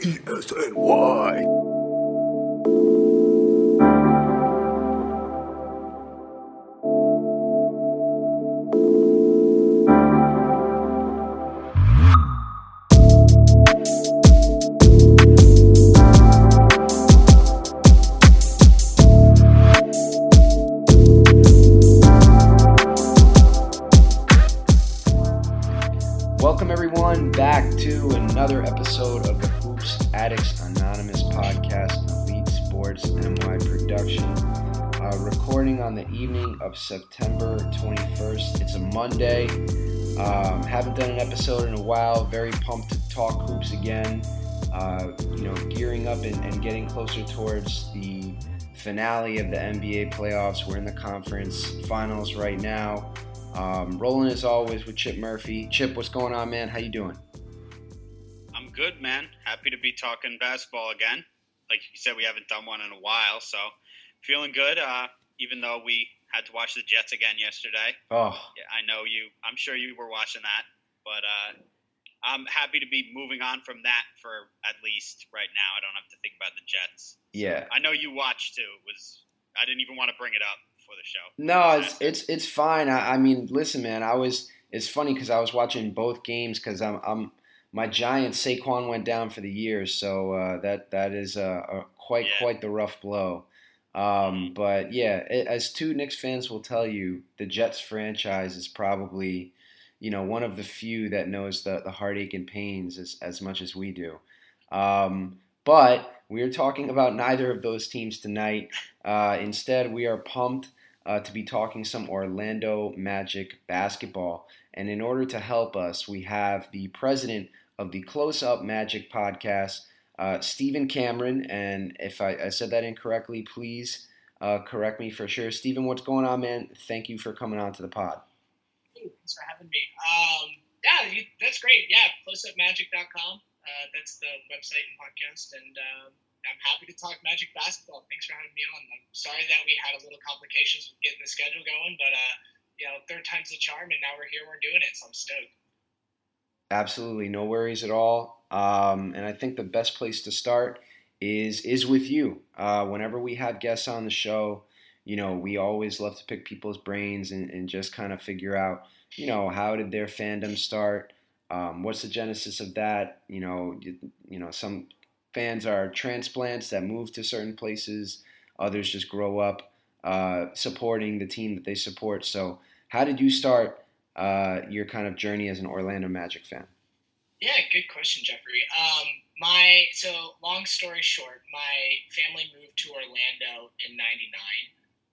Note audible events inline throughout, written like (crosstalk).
ESNY. Again. Uh, you know, gearing up and, and getting closer towards the finale of the NBA playoffs. We're in the conference finals right now. Um, rolling as always with Chip Murphy. Chip, what's going on, man? How you doing? I'm good, man. Happy to be talking basketball again. Like you said, we haven't done one in a while, so feeling good. Uh, even though we had to watch the Jets again yesterday. Oh, Yeah, I know you. I'm sure you were watching that, but uh, I'm happy to be moving on from that for at least right now. I don't have to think about the Jets. yeah. I know you watched too. It was I didn't even want to bring it up for the show. No, it's it's it's fine. I, I mean, listen, man. I was. It's funny because I was watching both games because I'm I'm my Giants Saquon went down for the year, so uh, that that is a, a quite Yeah. quite the rough blow. Um, but yeah, it, as two Knicks fans will tell you, the Jets franchise is probably, you know, one of the few that knows the, the heartache and pains as, as much as we do. Um, but we are talking about neither of those teams tonight. Uh, instead, we are pumped uh, to be talking some Orlando Magic basketball. And in order to help us, we have the president of the Close Up Magic podcast, uh, Stephen Cameron. And if I, I said that incorrectly, please uh, correct me for sure. Stephen, what's going on, man? Thank you for coming on to the pod. Thanks for having me. Um, yeah, you, that's great. Yeah, closeupmagic.com. Uh, that's the website and podcast, and um, I'm happy to talk Magic basketball. Thanks for having me on. I'm sorry that we had a little complications with getting the schedule going, but uh, you know, third time's the charm, and now we're here, we're doing it, so I'm stoked. Absolutely, no worries at all. Um, and I think the best place to start is is with you. Uh, whenever we have guests on the show, you know, we always love to pick people's brains and, and just kind of figure out, you know, how did their fandom start? Um, what's the genesis of that? You know, you, you know, some fans are transplants that move to certain places. Others just grow up uh, supporting the team that they support. So, how did you start uh, your kind of journey as an Orlando Magic fan? Yeah, good question, Jeffrey. Um, my so long story short, my family moved to Orlando in '99,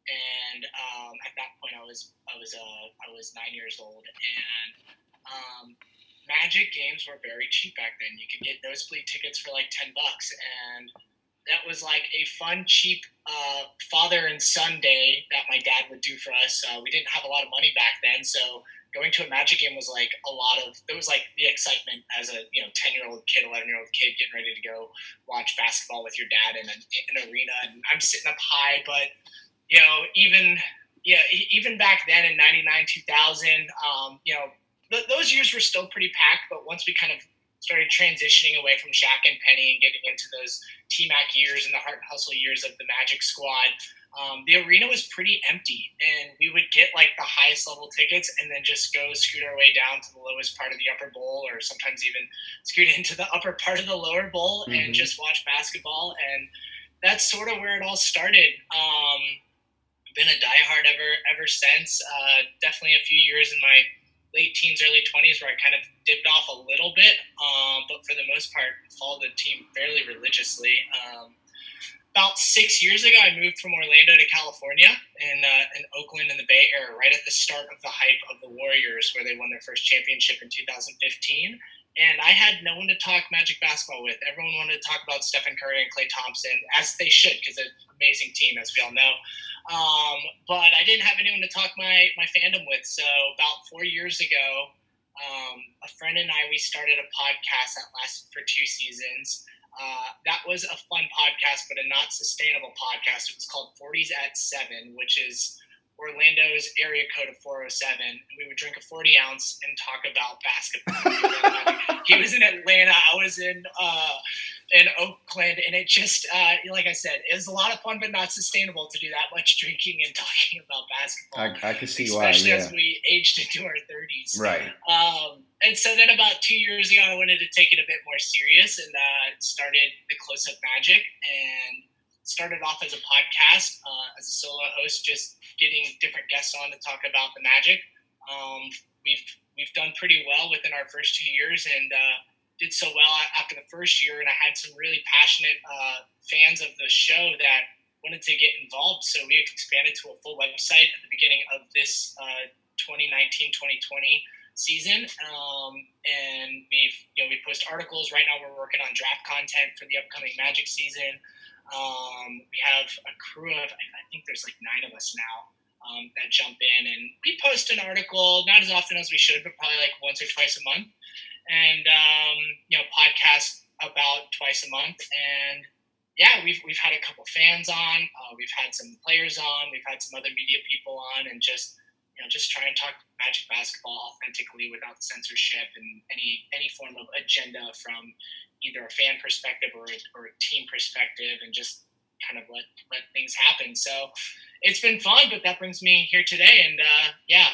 and um, at that point, I was I was uh, I was nine years old, and um, Magic games were very cheap back then. You could get nosebleed tickets for like ten bucks, and that was like a fun, cheap uh, father and son day that my dad would do for us. Uh, we didn't have a lot of money back then, so going to a Magic game was like a lot of It was like the excitement as a you know ten year old kid, eleven year old kid getting ready to go watch basketball with your dad in an, an arena, and I'm sitting up high, but you know even yeah even back then in '99, 2000, um, you know th- those years were still pretty packed, but once we kind of started transitioning away from Shaq and Penny and getting into those T Mac years and the heart and hustle years of the Magic squad, um, the arena was pretty empty, and we would get like the highest level tickets, and then just go scoot our way down to the lowest part of the upper bowl, or sometimes even scoot (laughs) into the upper part of the lower bowl Mhm. and just watch basketball. And that's sort of where it all started. Um, been a diehard ever ever since. Uh, definitely a few years in my late teens, early twenties, where I kind of dipped off a little bit, um, but for the most part, followed the team fairly religiously. Um, about six years ago, I moved from Orlando to California in, uh, in Oakland in the Bay Area, right at the start of the hype of the Warriors, where they won their first championship in 2015. And I had no one to talk Magic basketball with. Everyone wanted to talk about Stephen Curry and Klay Thompson, as they should, because they're an amazing team, as we all know. Um, but I didn't have anyone to talk my, my fandom with. So about four years ago, um, a friend and I, we started a podcast that lasted for two seasons. Uh, that was a fun podcast, but a not sustainable podcast. It was called 40s at 7, which is Orlando's area code of 407. And we would drink a 40 ounce and talk about basketball. (laughs) he was in Atlanta. I was in uh, in Oakland, and it just, uh, like I said, it was a lot of fun, but not sustainable to do that much drinking and (laughs) talking about basketball. I, I can see especially why. Especially Yeah. as we aged into our thirties. Right. Um, and so then about two years ago, I wanted to take it a bit more serious and uh, started the Close Up Magic and started off as a podcast, uh, as a solo host, just getting different guests on to talk about the Magic. Um, we've we've done pretty well within our first two years and uh, did so well after the first year. And I had some really passionate uh, fans of the show that wanted to get involved. So we expanded to a full website at the beginning of this uh, 2019-2020 season. Um, and we've, you know, we post articles. Right now we're working on draft content for the upcoming Magic season. Um, we have a crew of, I think there's like nine of us now um, that jump in and we post an article, not as often as we should, but probably like once or twice a month. And, um, you know, podcast about twice a month. And yeah, we've, we've had a couple fans on, uh, we've had some players on, we've had some other media people on and just, you know, just try and talk Magic basketball authentically without censorship and any any form of agenda from either a fan perspective or a, or a team perspective, and just kind of let let things happen. So it's been fun, but that brings me here today, and uh, yeah.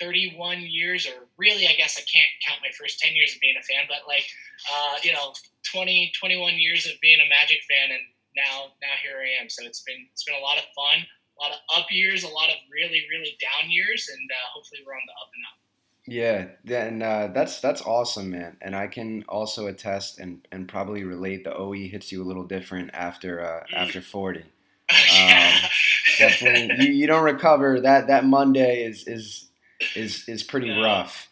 31 years, or really, I guess I can't count my first 10 years of being a fan, but like, uh, you know, 20, 21 years of being a Magic fan, and now, now here I am. So it's been, it's been a lot of fun a lot of up years, a lot of really, really down years, and uh, hopefully we're on the up and up. Yeah, then uh, that's that's awesome, man. And I can also attest and, and probably relate. The OE hits you a little different after uh, Mm. after forty. (laughs) yeah. Definitely, you, you don't recover. That that Monday is is is is pretty Yeah. rough.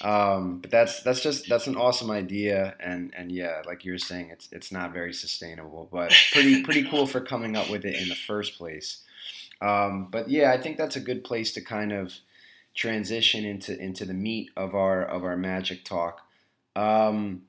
Um, but that's that's just that's an awesome idea, and and yeah, like you were saying, it's it's not very sustainable, but pretty (laughs) pretty cool for coming up with it in the first place. Um, but yeah, I think that's a good place to kind of transition into into the meat of our of our magic talk. Um,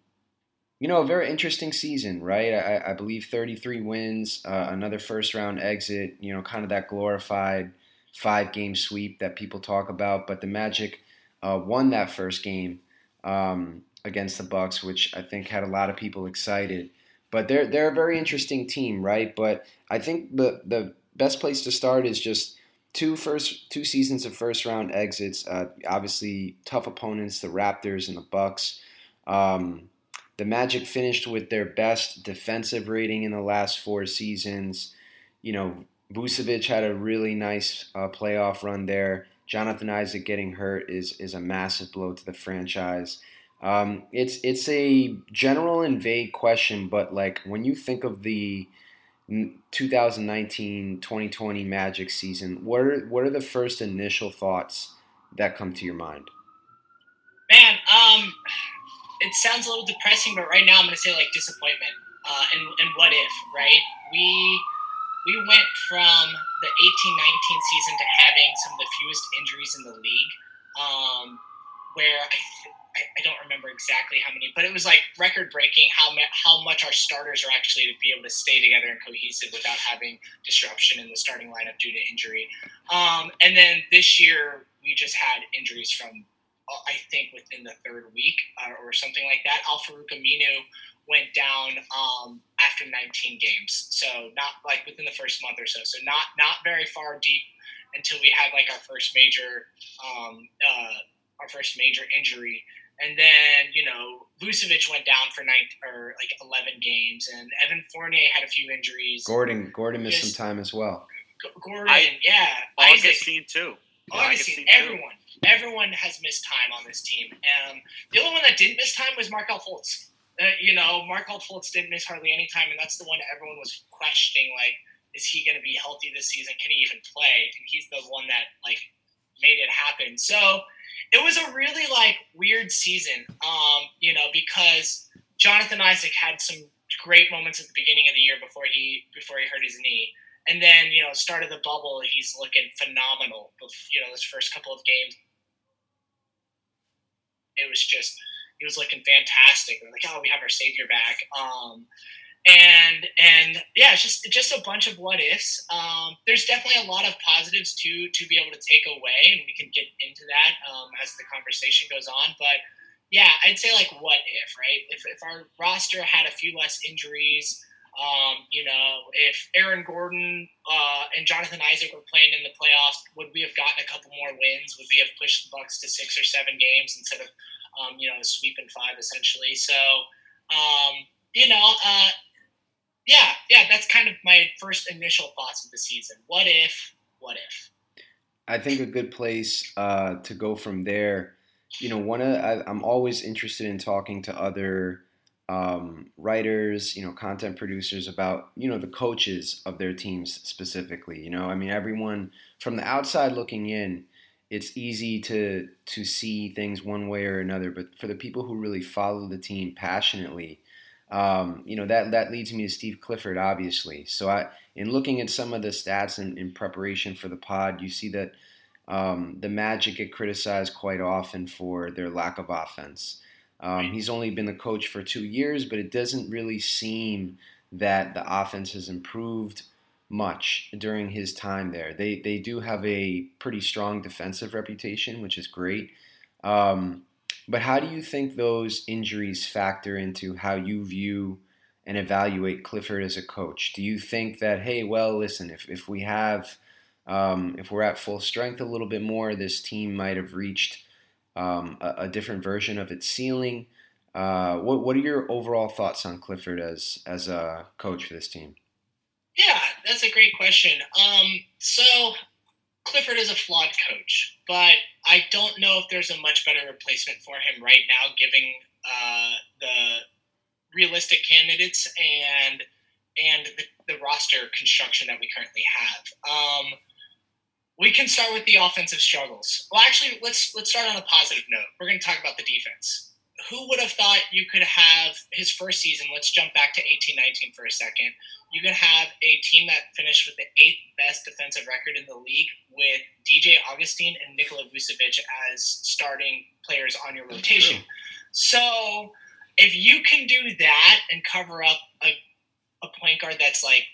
you know, a very interesting season, right? I, I believe 33 wins, uh, another first round exit. You know, kind of that glorified five game sweep that people talk about. But the Magic uh, won that first game um, against the Bucks, which I think had a lot of people excited. But they're they're a very interesting team, right? But I think the the best place to start is just two first two seasons of first round exits. Uh, obviously, tough opponents, the Raptors and the Bucks. Um, the Magic finished with their best defensive rating in the last four seasons. You know, Vucevic had a really nice uh, playoff run there. Jonathan Isaac getting hurt is is a massive blow to the franchise. Um, it's it's a general and vague question, but like when you think of the 2019-2020 Magic season, what are what are the first initial thoughts that come to your mind? Man, um, it sounds a little depressing, but right now I'm going to say like disappointment uh, and, and what if, right? We we went from the 18-19 season to having some of the fewest injuries in the league, um, where I, th- I don't remember exactly how many, but it was like record breaking how ma- how much our starters are actually to be able to stay together and cohesive without having disruption in the starting lineup due to injury. Um, and then this year we just had injuries from uh, I think within the third week uh, or something like that. Al-Farouq Aminu went down um, after 19 games, so not like within the first month or so. So not not very far deep until we had like our first major um, uh, our first major injury. And then you know Vucevic went down for nine or like 11 games, and Evan Fournier had a few injuries. Gordon Gordon missed Just- some time as well. G- Gordon, I- yeah, Isaac, Augustine too. Augustine, Augustine, too. everyone, everyone has missed time on this team. Um, the only one that didn't miss time was Markelle Fultz. Uh, you know, Mark Fultz didn't miss hardly any time, and that's the one everyone was questioning. Like, is he going to be healthy this season? Can he even play? And he's the one that like made it happen. So it was a really like weird season. Um, you know, because Jonathan Isaac had some great moments at the beginning of the year before he before he hurt his knee. And then, you know, start of the bubble, he's looking phenomenal. You know, his first couple of games, it was just he was looking fantastic. We're like, oh, we have our savior back. Um, and and yeah, it's just just a bunch of what ifs. Um, there's definitely a lot of positives to to be able to take away, and we can get into that um, as the conversation goes on. But yeah, I'd say like what if, right? If, if our roster had a few less injuries, um, you know, if Aaron Gordon uh, and Jonathan Isaac were playing in the playoffs, would we have gotten a couple more wins? Would we have pushed the Bucks to six or seven games instead of, um, you know, a sweep in five essentially? So, um, you know, uh, yeah, yeah, that's kind of my first initial thoughts of the season. What if? What if? I think a good place uh, to go from there. You know, one of I, I'm always interested in talking to other um, writers, you know, content producers about, you know, the coaches of their teams specifically. You know, I mean, everyone from the outside looking in, it's easy to to see things one way or another. But for the people who really follow the team passionately, um, you know, that that leads me to Steve Clifford, obviously. So I, in looking at some of the stats in, in preparation for the pod, you see that um, the Magic get criticized quite often for their lack of offense. Um, he's only been the coach for two years, but it doesn't really seem that the offense has improved much during his time there. They they do have a pretty strong defensive reputation, which is great. Um, but how do you think those injuries factor into how you view and evaluate Clifford as a coach? Do you think that hey, well, listen, if if we have um, if we're at full strength a little bit more, this team might have reached um, a, a, different version of its ceiling. Uh, what what are your overall thoughts on Clifford as as a coach for this team? Yeah, that's a great question. Um, so Clifford is a flawed coach, but I don't know if there's a much better replacement for him right now, giving uh, the realistic candidates and and the, the, roster construction that we currently have. Um, we can start with the offensive struggles. Well, actually, let's let's start on a positive note. We're going to talk about the defense. Who would have thought you could have his first season? Let's jump back to 18-19 for a second. You can have a team that finished with the eighth best defensive record in the league with DJ Augustine and Nikola Vucevic as starting players on your rotation. So if you can do that and cover up a, a point guard that's like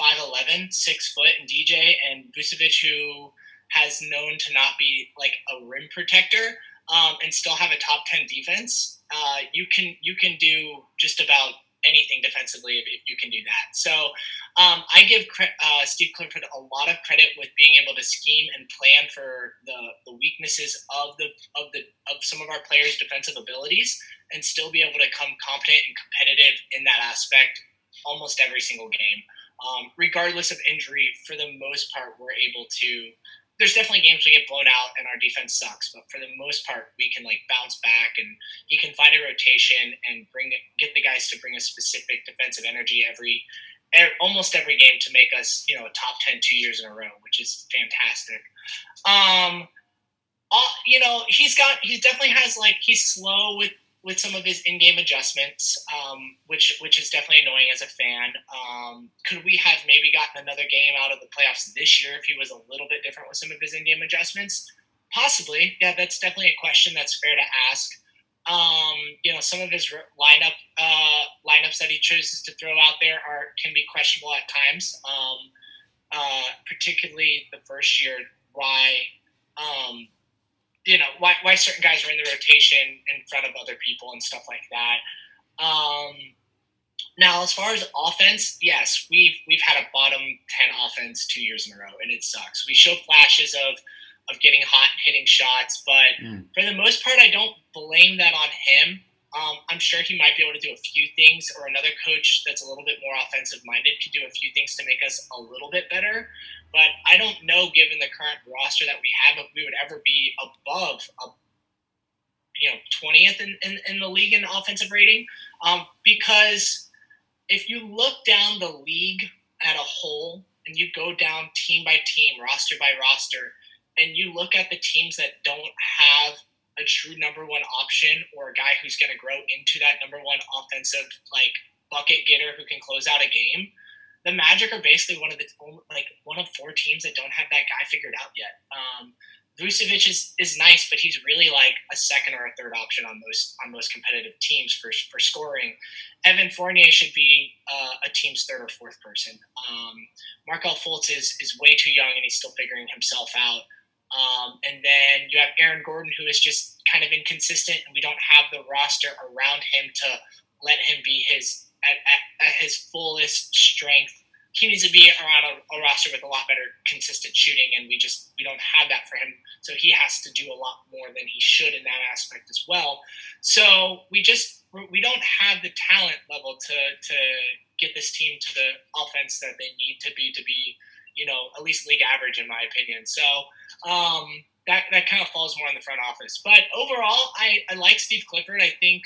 5'11", 6 foot, and DJ and Vucevic, who has known to not be like a rim protector, um, and still have a top ten defense. Uh, you can you can do just about anything defensively if, if you can do that. So um, I give uh, Steve Clifford a lot of credit with being able to scheme and plan for the, the weaknesses of the of the of some of our players' defensive abilities, and still be able to come competent and competitive in that aspect almost every single game um, regardless of injury, for the most part, we're able to. There's definitely games we get blown out and our defense sucks, but for the most part, we can like bounce back and he can find a rotation and bring get the guys to bring a specific defensive energy every almost every game to make us you know a top 10 two years in a row which is fantastic. Um all, you know he's got he definitely has like he's slow with with some of his in-game adjustments, um, which which is definitely annoying as a fan. Um, could we have maybe gotten another game out of the playoffs this year if he was a little bit different with some of his in-game adjustments? Possibly, yeah. That's definitely a question that's fair to ask. Um, you know, some of his lineup uh, lineups that he chooses to throw out there are can be questionable at times. Um, uh, particularly the first year, why you know why, why certain guys are in the rotation in front of other people and stuff like that. Um, now, as far as offense, yes, we've we've had a bottom ten offense two years in a row, and it sucks. We show flashes of of getting hot and hitting shots, but mm. for the most part, I don't blame that on him. Um, I'm sure he might be able to do a few things, or another coach that's a little bit more offensive minded could do a few things to make us a little bit better. But I don't know, given the current roster that we have, if we would ever be above a you know 20th in, in, in the league in offensive rating. Um, because if you look down the league at a whole and you go down team by team, roster by roster, and you look at the teams that don't have a true number one option or a guy who's going to grow into that number one offensive like bucket getter who can close out a game, the Magic are basically one of the like one of four teams that don't have that guy figured out yet. Um, Vucevic is, is nice, but he's really like a second or a third option on most on most competitive teams for for scoring. Evan Fournier should be uh, a team's third or fourth person. Um, Markelle Fultz is is way too young and he's still figuring himself out. Um, and then you have Aaron Gordon, who is just kind of inconsistent, and we don't have the roster around him to let him be his at, at, at his fullest strength. He needs to be around a, a, roster with a lot better consistent shooting, and we just we don't have that for him. So he has to do a lot more than he should in that aspect as well. So we just we don't have the talent level to to get this team to the offense that they need to be to be you know at least league average in my opinion. So um, that that kind of falls more on the front office. But overall, I, I like Steve Clifford. I think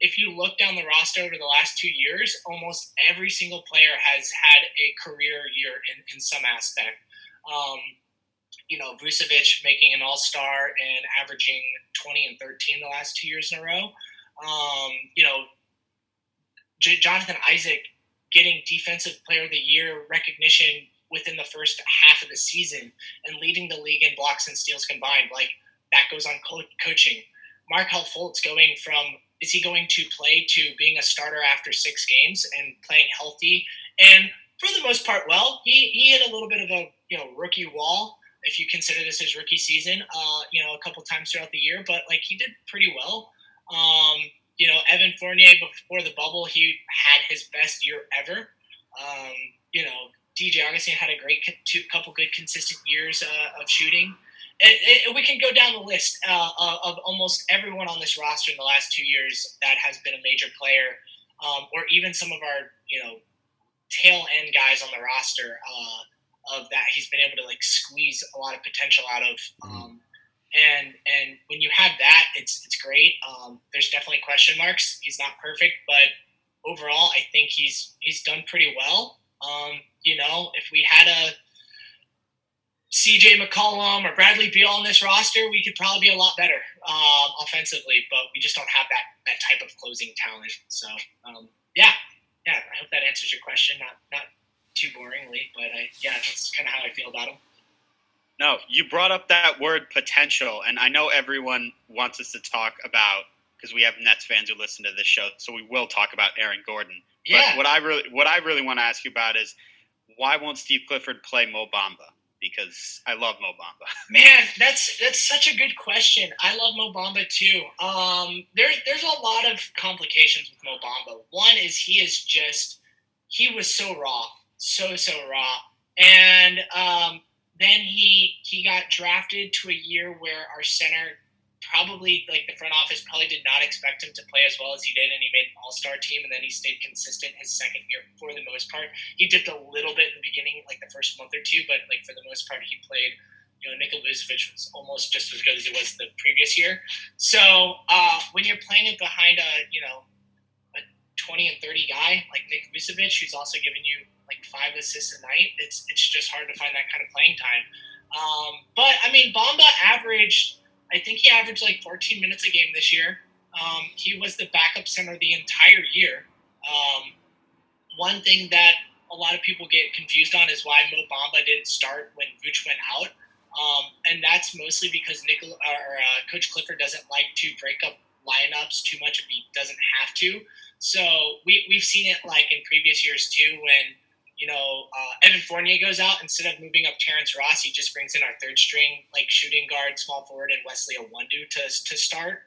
if you look down the roster over the last two years, almost every single player has had a career year in, in some aspect. Um, you know, Vucevic making an All Star and averaging 20 and 13 the last two years in a row. Um, you know, J- Jonathan Isaac getting Defensive Player of the Year recognition within the first half of the season and leading the league in blocks and steals combined. Like that goes on co- coaching. Markelle Fultz going from is he going to play to being a starter after six games and playing healthy and for the most part well. He he hit a little bit of a you know rookie wall if you consider this his rookie season. Uh, you know a couple times throughout the year, but like he did pretty well. Um, you know Evan Fournier before the bubble, he had his best year ever. Um, you know DJ Augustine had a great two, couple good consistent years uh, of shooting. It, it, we can go down the list uh, of almost everyone on this roster in the last two years that has been a major player, um, or even some of our you know tail end guys on the roster uh, of that he's been able to like squeeze a lot of potential out of. Mm-hmm. Um, and and when you have that, it's it's great. Um, there's definitely question marks. He's not perfect, but overall, I think he's he's done pretty well. Um, you know, if we had a CJ McCollum or Bradley Beal on this roster, we could probably be a lot better um, offensively, but we just don't have that that type of closing talent. So um, yeah, yeah. I hope that answers your question. Not not too boringly, but I, yeah, that's kind of how I feel about him. No, you brought up that word potential, and I know everyone wants us to talk about because we have Nets fans who listen to this show, so we will talk about Aaron Gordon. Yeah. But what I really what I really want to ask you about is why won't Steve Clifford play Mo Bamba? Because I love Mo Bamba. (laughs) Man, that's that's such a good question. I love Mo Bamba too. Um, there's there's a lot of complications with Mo Bamba. One is he is just he was so raw, so so raw, and um, then he he got drafted to a year where our center probably like the front office probably did not expect him to play as well as he did, and he made an All Star team, and then he stayed consistent his second year for the most part. He dipped a little bit in the beginning, like the first month or two, but like for the most part, he played. You know, Nikola Vucevic was almost just as good as he was the previous year. So uh, when you're playing it behind a you know a 20 and 30 guy like Nick Vucevic, who's also giving you like five assists a night, it's it's just hard to find that kind of playing time. Um, but I mean, Bamba averaged I think he averaged like 14 minutes a game this year. Um, he was the backup center the entire year. Um, one thing that a lot of people get confused on is why Mo Bamba didn't start when Vooch went out. Um, and that's mostly because Nicola, or, uh, Coach Clifford doesn't like to break up lineups too much if he doesn't have to. So we, we've seen it like in previous years too when you know, uh, Evan Fournier goes out instead of moving up Terrence Ross, he just brings in our third string like shooting guard, small forward, and Wesley Iwundu to to start,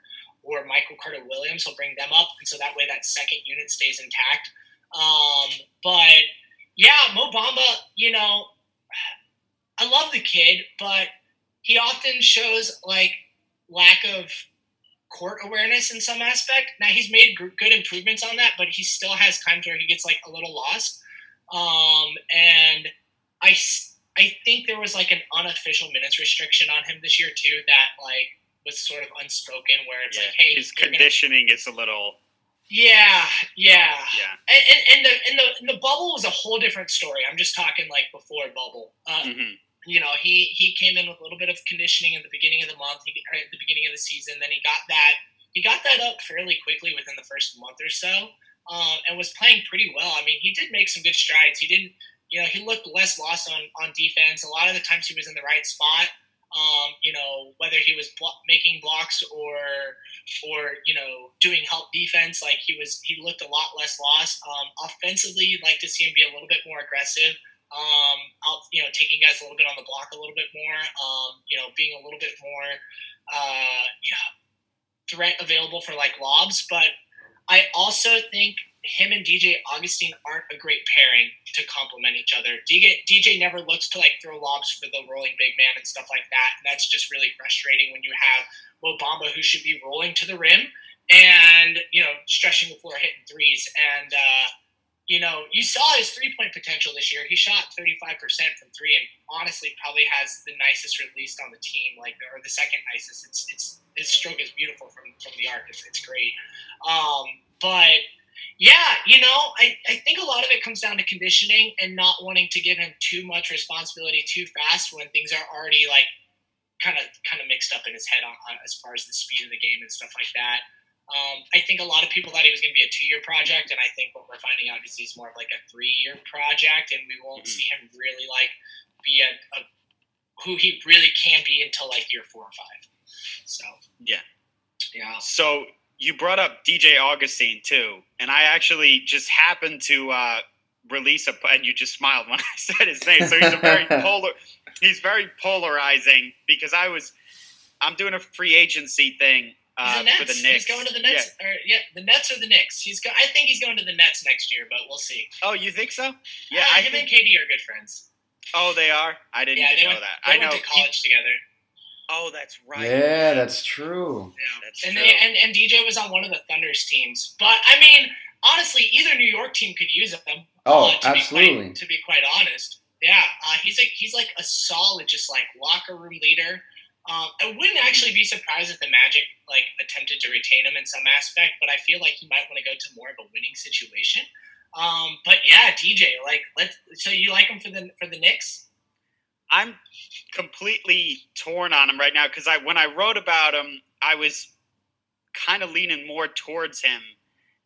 or Michael Carter Williams. He'll bring them up, and so that way that second unit stays intact. Um, but yeah, Mo Bamba, you know, I love the kid, but he often shows like lack of court awareness in some aspect. Now he's made good improvements on that, but he still has times where he gets like a little lost. Um, and I, I think there was like an unofficial minutes restriction on him this year too that like was sort of unspoken where it's yeah, like, hey, his conditioning gonna... is a little. Yeah, yeah, yeah. And, and, the and the and the bubble was a whole different story. I'm just talking like before bubble. Uh, mm-hmm. You know, he he came in with a little bit of conditioning at the beginning of the month, he, at the beginning of the season. Then he got that he got that up fairly quickly within the first month or so um, and was playing pretty well. I mean, he did make some good strides. He didn't, you know, he looked less lost on, on defense. A lot of the times he was in the right spot. Um, you know, whether he was blo- making blocks or or you know doing help defense, like he was, he looked a lot less lost. Um, offensively, you'd like to see him be a little bit more aggressive. Um, out, you know, taking guys a little bit on the block a little bit more. Um, you know, being a little bit more, uh, yeah, threat available for like lobs, but I also think him and DJ Augustine aren't a great pairing to complement each other. DJ, DJ never looks to like throw lobs for the rolling big man and stuff like that. And that's just really frustrating when you have Mo Bamba who should be rolling to the rim and, you know, stretching the floor, hitting threes. And, uh, you know, you saw his three point potential this year. He shot 35% from three and honestly probably has the nicest release on the team, like, or the second nicest. It's, it's, his stroke is beautiful from, from the arc. It's, it's great. Um, but, yeah, you know, I, I think a lot of it comes down to conditioning and not wanting to give him too much responsibility too fast when things are already like kind of kind of mixed up in his head on, on, as far as the speed of the game and stuff like that. Um, I think a lot of people thought he was going to be a two-year project, and I think what we're finding out is he's more of like a three-year project, and we won't mm-hmm. see him really like be a, a who he really can be until like year four or five. So yeah, yeah. So you brought up DJ Augustine too, and I actually just happened to uh, release a and you just smiled when (laughs) I said his name. So he's a very (laughs) polar. He's very polarizing because I was I'm doing a free agency thing uh, the for the Knicks. He's going to the Nets. Yeah. Or, yeah, the Nets or the Knicks. He's go- I think he's going to the Nets next year, but we'll see. Oh, you think so? Yeah, uh, I him think... and KD are good friends. Oh, they are. I didn't yeah, even know went, that. I know to college he... together. Oh, that's right. Yeah, that's true. Yeah, that's and true. They, and and DJ was on one of the Thunder's teams, but I mean, honestly, either New York team could use him. Oh, uh, to absolutely. Be quite, to be quite honest, yeah, uh, he's like he's like a solid, just like locker room leader. Um, I wouldn't actually be surprised if the Magic like attempted to retain him in some aspect, but I feel like he might want to go to more of a winning situation. Um, but yeah, DJ, like, let's. so you like him for the for the Knicks? I'm completely torn on him right now because I when I wrote about him, I was kind of leaning more towards him,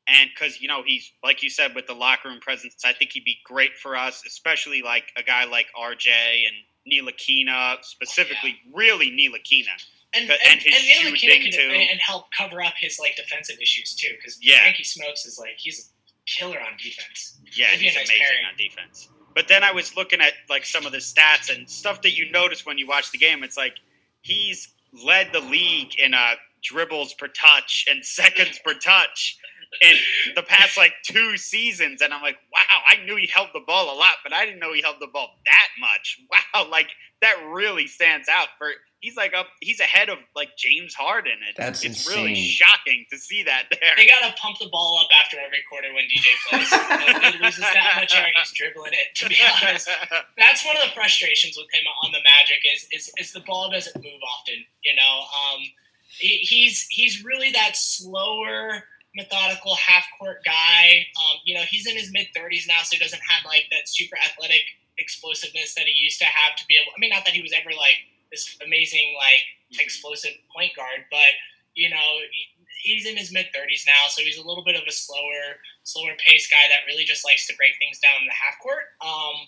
and because you know he's like you said with the locker room presence, I think he'd be great for us, especially like a guy like RJ and Ntilikina, specifically, yeah. really Ntilikina. And, and, and, his and shooting too. and help cover up his like defensive issues too, because yeah. Frankie Smokes is like he's a killer on defense. Yeah, That'd he's nice amazing pairing. on defense. But then I was looking at like some of the stats and stuff that you notice when you watch the game. It's like he's led the league in uh, dribbles per touch and (laughs) seconds per touch in the past like two seasons. And I'm like, wow, I knew he held the ball a lot, but I didn't know he held the ball that much. (laughs) Wow, like that really stands out for he's like up he's ahead of like James Harden. It's, That's it's insane. really shocking to see that there. They gotta pump the ball up after every quarter when DJ plays. he loses that much air, he's dribbling it. To be honest, (laughs) that's one of the frustrations with him on the Magic is is, is the ball doesn't move often. You know, um, he, he's he's really that slower methodical half court guy. Um, you know, he's in his mid 30s now, so he doesn't have like that super athletic explosiveness that he used to have to be able. I mean, not that he was ever like this amazing like mm-hmm. explosive point guard, but you know, he's in his mid 30s now, so he's a little bit of a slower, slower pace guy that really just likes to break things down in the half court, um,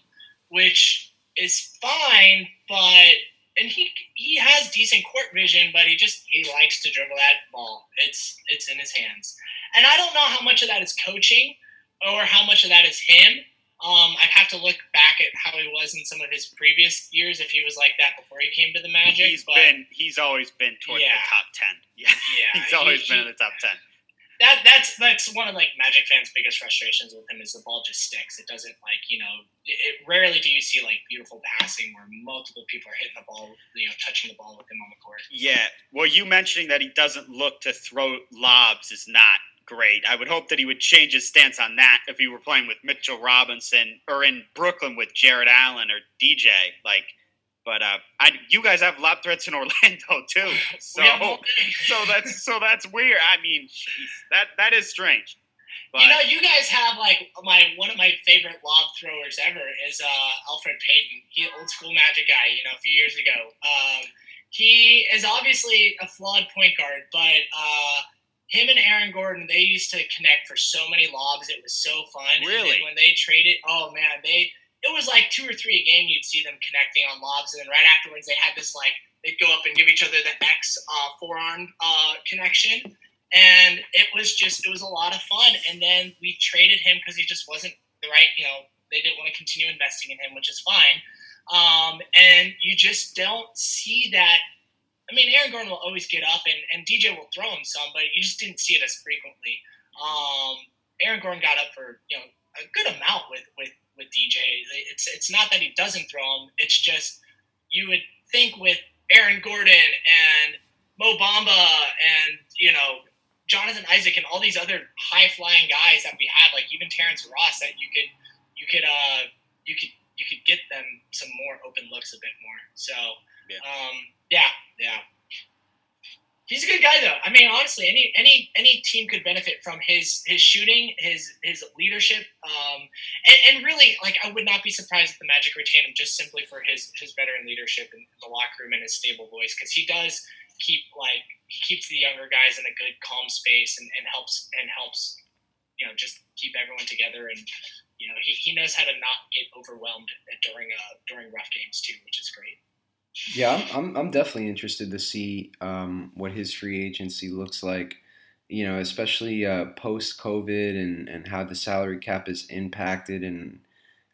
which is fine, but and he he has decent court vision, but he just he likes to dribble that ball. It's it's in his hands, and I don't know how much of that is coaching or how much of that is him. Um, I'd have to look back at how he was in some of his previous years if he was like that before he came to the Magic. He's but, been he's always been toward yeah. the top ten. (laughs) Yeah, yeah he's always he, been in the top ten. That that's that's one of like Magic fans' biggest frustrations with him is the ball just sticks. It doesn't like you know. It, rarely do you see like beautiful passing where multiple people are hitting the ball, you know, touching the ball with him on the court. Yeah, well, you mentioning that he doesn't look to throw lobs is not great. I would hope that he would change his stance on that if he were playing with Mitchell Robinson or in Brooklyn with Jarrett Allen or DJ. Like, but uh, I, you guys have lob threats in (laughs) Orlando too, so so that's so that's weird. I mean, geez, that that is strange. But, you know, you guys have like my one of my favorite lob throwers ever is uh, Elfrid Payton. He old school Magic guy. You know, a few years ago. Um, he is obviously a flawed point guard, but uh, him and Aaron Gordon, they used to connect for so many lobs. It was so fun. Really? when they traded, oh man, they it was like two or three a game. You'd see them connecting on lobs, and then right afterwards, they had this like they'd go up and give each other the X uh, forearm uh, connection, and it was just it was a lot of fun. And then we traded him because he just wasn't the right, you know, they didn't want to continue investing in him, which is fine. Um, and you just don't see that I mean, Aaron Gordon will always get up, and, and DJ will throw him some, but you just didn't see it as frequently. Um, Aaron Gordon got up for you know a good amount with with with DJ. It's it's not that he doesn't throw them. It's just you would think with Aaron Gordon and Mo Bamba and you know Jonathan Isaac and all these other high flying guys that we had, like even Terrence Ross, that you could you could uh you could you could get them some more open looks a bit more. So yeah, um, yeah, yeah. He's a good guy, though. I mean, honestly, any any any team could benefit from his his shooting, his his leadership, um, and, and really, like, I would not be surprised if the Magic retain him just simply for his his veteran leadership in the locker room and his stable voice, because he does keep like he keeps the younger guys in a good, calm space and, and helps and helps, you know, just keep everyone together and you know he, he knows how to not get overwhelmed during uh during rough games too, which is great. Yeah, I'm, I'm definitely interested to see um, what his free agency looks like. You know, especially uh, post COVID and, and how the salary cap is impacted and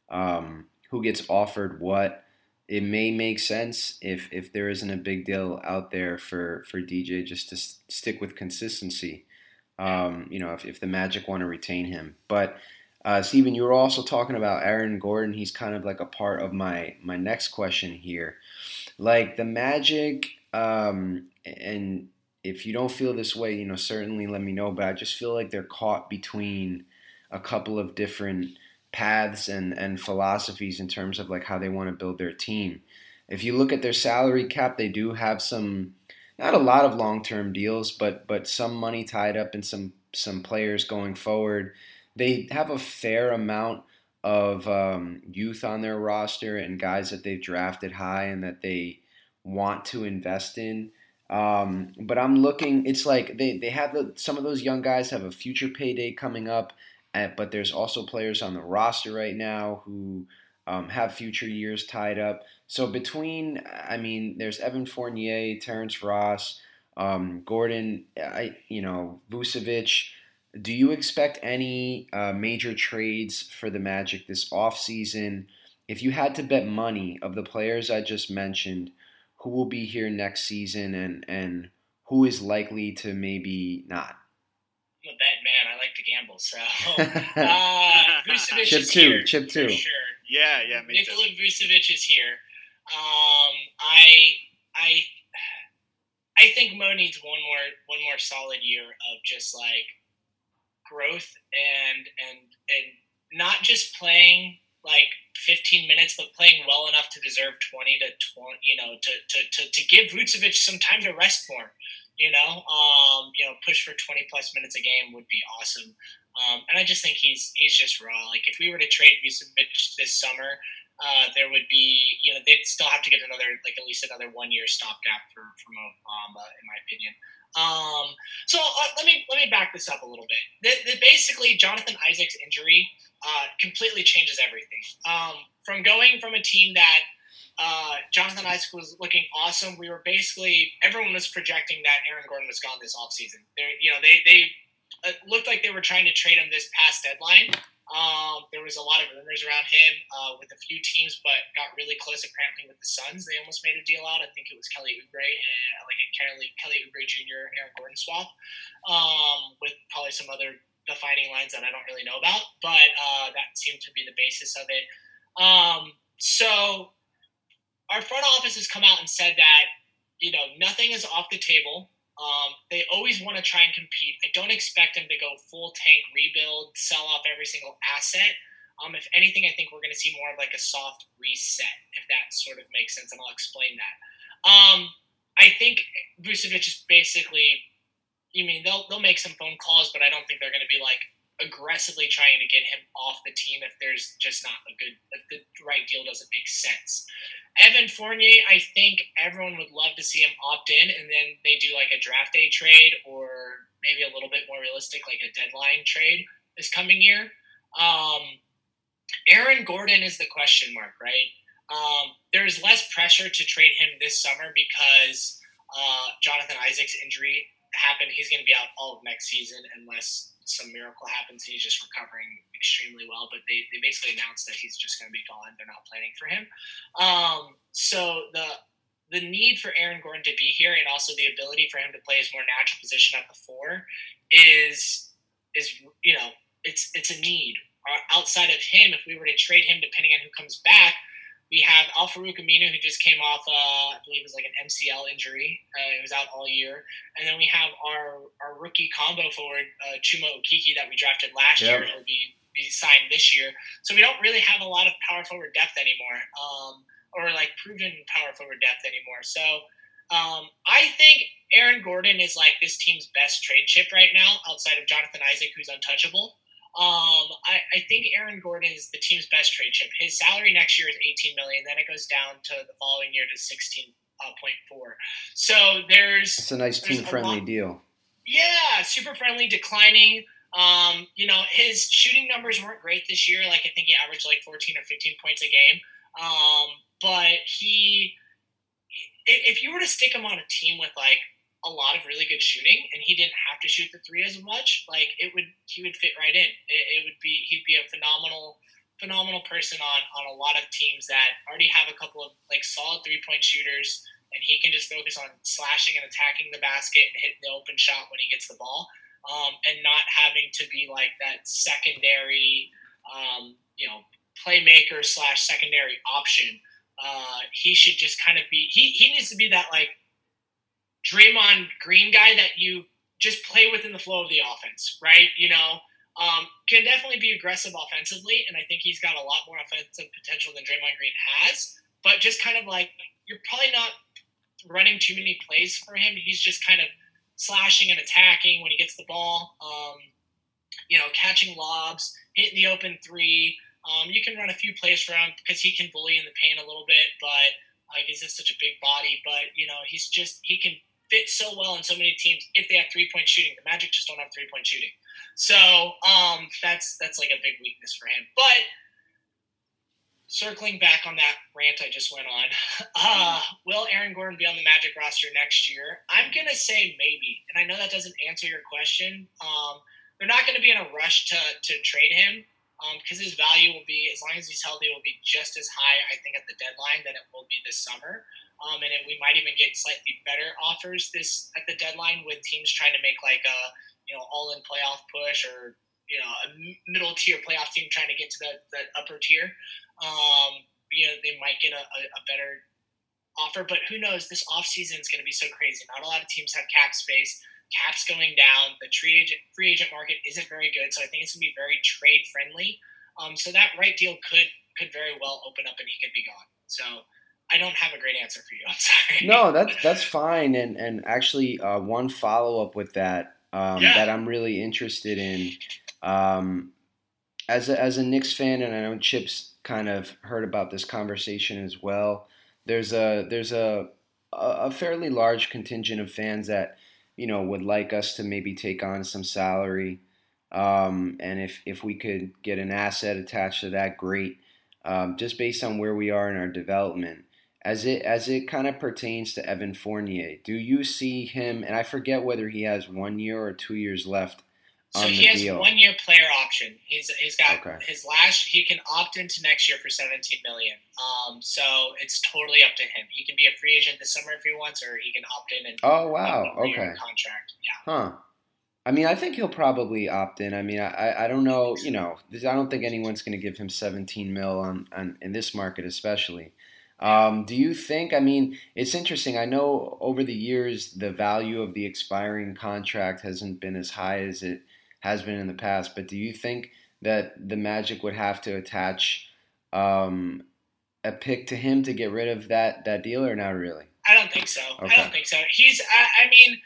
um, who gets offered what. It may make sense if, if there isn't a big deal out there for, for DJ just to stick with consistency. Um, you know, if, if the Magic want to retain him. But uh, Stephen, you were also talking about Aaron Gordon. He's kind of like a part of my my next question here. Like the Magic, um, and if you don't feel this way, you know, certainly let me know. But I just feel like they're caught between a couple of different paths and, and philosophies in terms of like how they want to build their team. If you look at their salary cap, they do have some not a lot of long term deals, but but some money tied up in some some players going forward. They have a fair amount of um, youth on their roster and guys that they've drafted high and that they want to invest in. Um, but I'm looking. It's like they they have the, some of those young guys have a future payday coming up, at, but there's also players on the roster right now who um, have future years tied up. So between, I mean, there's Evan Fournier, Terrence Ross, um, Gordon, I you know Vucevic. Do you expect any uh, major trades for the Magic this offseason? If you had to bet money of the players I just mentioned, who will be here next season and, and who is likely to maybe not? I'm a bet man. I like to gamble, so (laughs) uh, Vucevic chip is two, here. chip two. Sure. Yeah, yeah, me Nikola too. Vucevic is here. Um, I, I, I think Mo needs one more, one more solid year of just like growth and and and not just playing like 15 minutes, but playing well enough to deserve 20 to 20, you know, to, to, to, to give Vucevic some time to rest more, you know, um, you know, push for 20 plus minutes a game would be awesome. Um, and I just think he's, he's just raw. Like if we were to trade Vucevic this summer, uh, there would be, you know, they'd still have to get another, like at least another one year stopgap for, for Mo Bamba, in my opinion. Um, so uh, let me let me back this up a little bit. The, the, basically, Jonathan Isaac's injury uh, completely changes everything. Um, from going from a team that uh, Jonathan Isaac was looking awesome, we were basically everyone was projecting that Aaron Gordon was gone this offseason. They, you know, they they looked like they were trying to trade him this past deadline. Um, there was a lot of rumors around him uh, with a few teams, but got really close apparently with the Suns. They almost made a deal out. I think it was Kelly Oubre and like a Kelly Kelly Oubre Jr. Aaron Gordon swap um, with probably some other defining lines that I don't really know about, but uh, that seemed to be the basis of it. Um, so our front office has come out and said that you know nothing is off the table. Um, they always want to try and compete. I don't expect them to go full tank rebuild, sell off every single asset. Um, if anything, I think we're going to see more of like a soft reset, if that sort of makes sense, and I'll explain that. Um, I think Vucevic is basically. You mean they'll they'll make some phone calls, but I don't think they're going to be like aggressively trying to get him off the team if there's just not a good if the right deal doesn't make sense. Evan Fournier, I think everyone would love to see him opt in, and then they do like a draft day trade, or maybe a little bit more realistic, like a deadline trade this coming year. Um, Aaron Gordon is the question mark, right? Um, there's less pressure to trade him this summer because uh, Jonathan Isaac's injury happened. He's going to be out all of next season unless some miracle happens. He's just recovering extremely well, but they, they basically announced that he's just going to be gone. They're not planning for him. Um, so the the need for Aaron Gordon to be here and also the ability for him to play his more natural position at the four is is you know it's it's a need. Outside of him, if we were to trade him, depending on who comes back, we have Al-Farouq Aminu, who just came off, uh, I believe it was like an MCL injury. Uh, he was out all year. And then we have our, our rookie combo forward, uh, Chuma Okeke, that we drafted last yep. year. He'll be, be signed this year. So we don't really have a lot of power forward depth anymore, um, or like proven power forward depth anymore. So um, I think Aaron Gordon is like this team's best trade chip right now, outside of Jonathan Isaac, who's untouchable. Um, I, I, think Aaron Gordon is the team's best trade chip. His salary next year is 18 million. Then it goes down to the following year to 16.4. Uh, so there's it's a nice team friendly deal. Yeah, super friendly, declining. Um, you know, his shooting numbers weren't great this year. Like I think he averaged like 14 or 15 points a game. Um, but he, if you were to stick him on a team with like a lot of really good shooting, and he didn't have to shoot the three as much. Like it would, he would fit right in. It, it would be, he'd be a phenomenal, phenomenal person on on a lot of teams that already have a couple of like solid three point shooters, and he can just focus on slashing and attacking the basket and hitting the open shot when he gets the ball, um, and not having to be like that secondary, um, you know, playmaker slash secondary option. Uh, he should just kind of be. He he needs to be that like Draymond Green guy that you just play within the flow of the offense, right? You know, um, can definitely be aggressive offensively, and I think he's got a lot more offensive potential than Draymond Green has. But just kind of like you're probably not running too many plays for him. He's just kind of slashing and attacking when he gets the ball. Um, you know, catching lobs, hitting the open three. Um, you can run a few plays for him because he can bully in the paint a little bit, but like he's just such a big body. But you know, he's just he can fit so well in so many teams if they have three point shooting. The Magic just don't have three point shooting, so um, that's that's like a big weakness for him. But circling back on that rant I just went on, (laughs) uh, will Aaron Gordon be on the Magic roster next year? I'm gonna say maybe, and I know that doesn't answer your question. Um, they're not going to be in a rush to to trade him because um, his value will be as long as he's healthy will be just as high I think at the deadline than it will be this summer. Um, and it, we might even get slightly better offers this at the deadline with teams trying to make like a you know all in playoff push or you know a middle tier playoff team trying to get to the, the upper tier. Um, you know they might get a, a, a better offer, but who knows? This off season is going to be so crazy. Not a lot of teams have cap space. Cap's going down. The free agent free agent market isn't very good, so I think it's going to be very trade friendly. Um, so that right deal could could very well open up and he could be gone. So I don't have a great answer for you. I'm sorry. No, that's that's fine. And and actually, uh, one follow up with that um, yeah. that I'm really interested in. Um, as a, as a Knicks fan, and I know Chips kind of heard about this conversation as well. There's a there's a a fairly large contingent of fans that you know would like us to maybe take on some salary, um, and if if we could get an asset attached to that, great. Um, just based on where we are in our development as it as it kind of pertains to Evan Fournier, do you see him? And I forget whether he has one year or two years left. so he has deal. one year player option. He's he's got okay. his last. He can opt into next year for seventeen million. Um, so it's totally up to him. He can be a free agent this summer if he wants, or he can opt in and oh wow, okay, contract. Yeah. Huh. I mean, I think he'll probably opt in. I mean, I, I don't know, you know, I don't think anyone's going to give him 17 mil on, on in this market, especially. Um, do you think? I mean, it's interesting. I know over the years the value of the expiring contract hasn't been as high as it has been in the past. But do you think that the Magic would have to attach um, a pick to him to get rid of that that deal, or not really? I don't think so. Okay. I don't think so. He's. I, I, mean,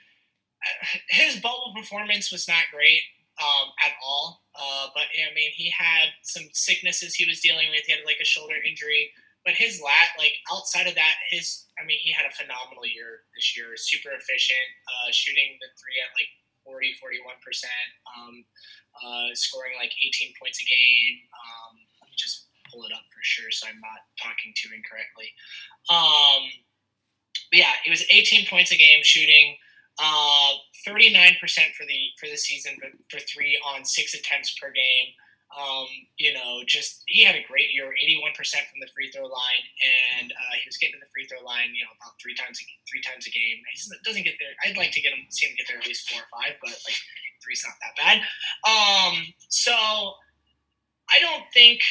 his bubble performance was not great um, at all. Uh, but I mean, he had some sicknesses he was dealing with. He had like a shoulder injury. But his lat, like outside of that, his I mean, he had a phenomenal year this year. Super efficient, uh, shooting the three at like 40, 41 percent, um, uh, scoring like 18 points a game. Um, let me just pull it up for sure, so I'm not talking too incorrectly. Um, but yeah, it was 18 points a game shooting. Uh, 39% for the for the season for three on six attempts per game. Um, you know, just he had a great year, 81% from the free throw line, and uh, he was getting to the free throw line, you know, about three times a, three times a game. He doesn't get there. I'd like to get him see him get there at least four or five, but like three's not that bad. Um, so I don't think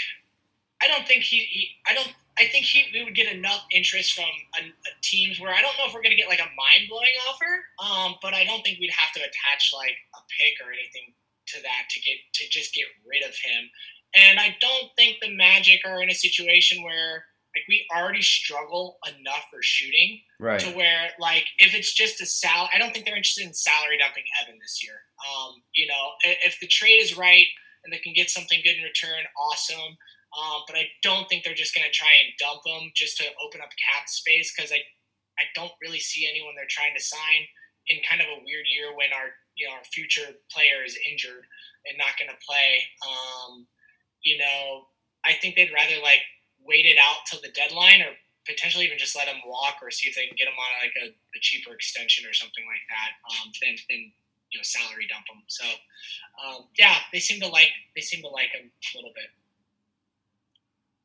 I don't think he, he I don't I think he we would get enough interest from a, a teams where I don't know if we're going to get like a mind blowing offer, um, but I don't think we'd have to attach like a pick or anything to that to get to just get rid of him. And I don't think the Magic are in a situation where like we already struggle enough for shooting right. to where like if it's just a sal, I don't think they're interested in salary dumping Evan this year. Um, you know, if the trade is right and they can get something good in return, awesome. Um, but I don't think they're just going to try and dump them just to open up cap space because I, I don't really see anyone they're trying to sign in kind of a weird year when our you know our future player is injured and not going to play. Um, you know, I think they'd rather like wait it out till the deadline or potentially even just let him walk or see if they can get him on like a, a cheaper extension or something like that um, than, than you know salary dump him. So um, yeah, they seem to like they seem to like him a little bit.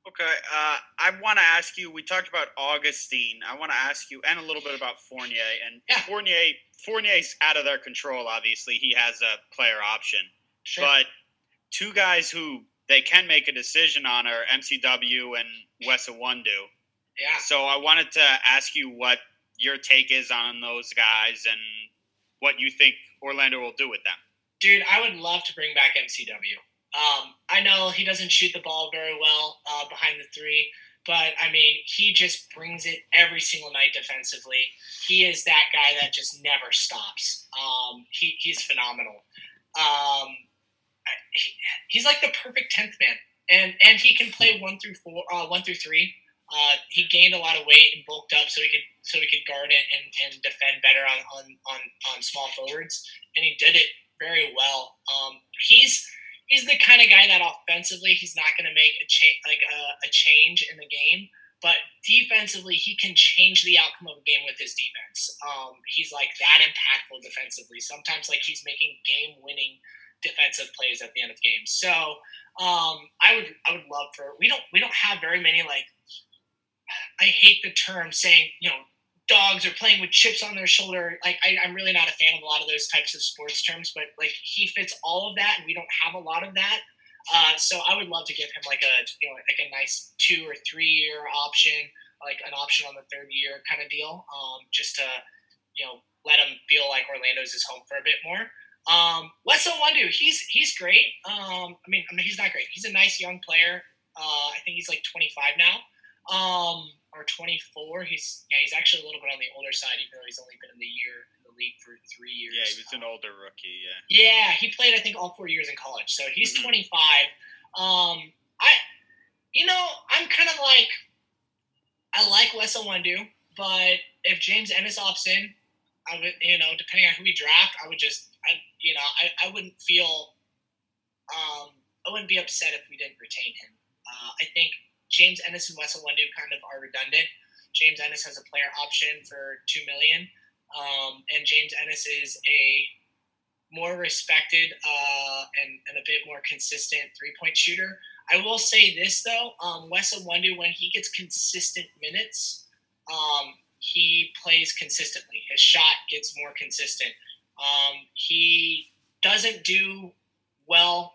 Okay, uh, I want to ask you. We talked about Augustin. I want to ask you, and a little bit about Fournier. And yeah. Fournier, Fournier's out of their control. Obviously, he has a player option. Sure. But two guys who they can make a decision on are MCW and Wes Iwundu. Yeah. So I wanted to ask you what your take is on those guys and what you think Orlando will do with them. Dude, I would love to bring back MCW. Um, I know he doesn't shoot the ball very well uh, behind the three, but I mean, he just brings it every single night defensively. He is that guy that just never stops. Um, he, he's phenomenal. Um, he, he's like the perfect tenth man, and and he can play one through four, uh, one through three. Uh, he gained a lot of weight and bulked up so he could so he could guard it and, and defend better on, on, on, on small forwards, and he did it very well. Um, he's he's the kind of guy that offensively he's not going to make a change like a, a, change in the game, but defensively he can change the outcome of a game with his defense. Um, he's like that impactful defensively. Sometimes like he's making game winning defensive plays at the end of games. So um, I would I would love for we don't we don't have very many like I hate the term saying you know dogs are playing with chips on their shoulder. Like I, am really not a fan of a lot of those types of sports terms, but like he fits all of that, and we don't have a lot of that. Uh, so I would love to give him like a you know like a nice two or three year option, like an option on the third year kind of deal, um, just to you know let him feel like Orlando's his home for a bit more. Um, Wes Iwundu, he's he's great. Um, I mean, I mean he's not great. He's a nice young player. Uh, I think he's like 25 now. Um, or 24. He's yeah, he's actually a little bit on the older side, even though he's only been in the year in the league for three years. Yeah, he was an older rookie. Yeah. Yeah, he played I think all four years in college, so he's mm-hmm. 25. Um, I, you know, I'm kind of like, I like Wes Iwundu, but if James Ennis opts in, I would, you know, depending on who we draft, I would just, I, you know, I, I wouldn't feel, um, I wouldn't be upset if we didn't retain him. Uh, I think James Ennis and Wes Iwundu kind of are redundant. James Ennis has a player option for two million, um, and James Ennis is a more respected uh, and, and a bit more consistent three point shooter. I will say this though, um, Wes Iwundu, when he gets consistent minutes, um, he plays consistently. His shot gets more consistent. Um, he doesn't do well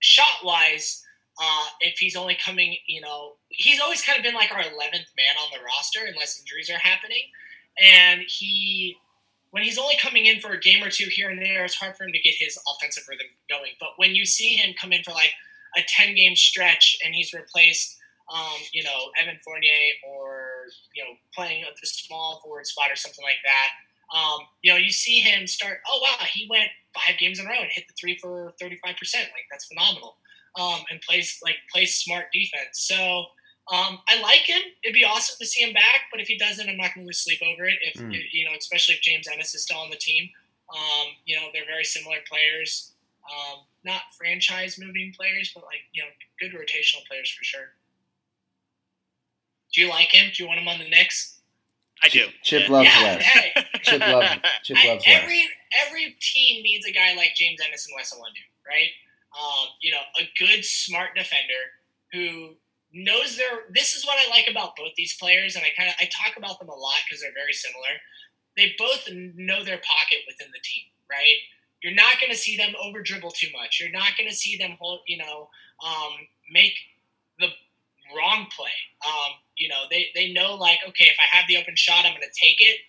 shot wise uh, if he's only coming, you know, he's always kind of been like our 11th man on the roster unless injuries are happening. And he, when he's only coming in for a game or two here and there, it's hard for him to get his offensive rhythm going. But when you see him come in for like a 10 game stretch and he's replaced, um, you know, Evan Fournier or, you know, playing the small forward spot or something like that, um, you know, you see him start, oh, wow, he went five games in a row and hit the three for 35%. Like, that's phenomenal um, and plays like plays smart defense. So um, I like him. It'd be awesome to see him back, but if he doesn't, I'm not going to lose sleep over it. If mm. you know, especially if James Ennis is still on the team, um, you know, they're very similar players. Um, not franchise moving players, but like you know, good rotational players for sure. Do you like him? Do you want him on the Knicks? I do. Chip yeah. loves yeah, Wes. Hey. Chip loves. Chip (laughs) loves I, every every team needs a guy like James Ennis and Wes Iwundu, right? Um, you know, a good, smart defender who knows their. This is what I like about both these players, and I kind of I talk about them a lot because they're very similar. They both know their pocket within the team, right? You're not going to see them over dribble too much. You're not going to see them hold, you know, um, make the wrong play. Um, you know, they, they know like, okay, if I have the open shot, I'm going to take it.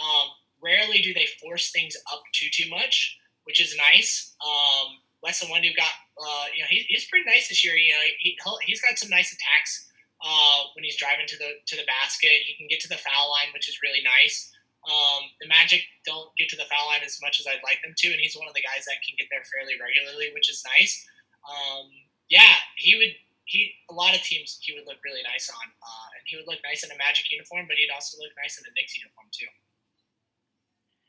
Um, rarely do they force things up too too much, which is nice. Um, Wes Iwundu got, uh, you know, he, he's pretty nice this year. You know, he, he's got some nice attacks uh, when he's driving to the to the basket. He can get to the foul line, which is really nice. Um, the Magic don't get to the foul line as much as I'd like them to, and he's one of the guys that can get there fairly regularly, which is nice. Um, yeah, he would. He a lot of teams he would look really nice on, uh, and he would look nice in a Magic uniform, but he'd also look nice in a Knicks uniform too.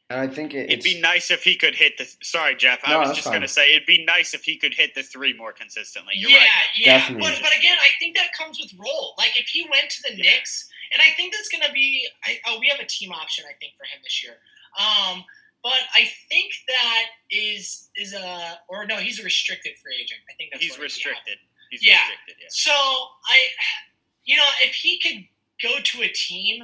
And I think it, it'd be nice if he could hit the. Sorry, Jeff. I was just going to say it'd be nice if he could hit the three more consistently. You're yeah, right. yeah. Definitely. But, but again, I think that comes with role. Like if he went to the yeah. Knicks, and I think that's going to be. I, oh, we have a team option. I think for him this year. Um, but I think that is is a or no, he's a restricted free agent. I think that's he's restricted. He's yeah. restricted. Yeah. So I, you know, if he could go to a team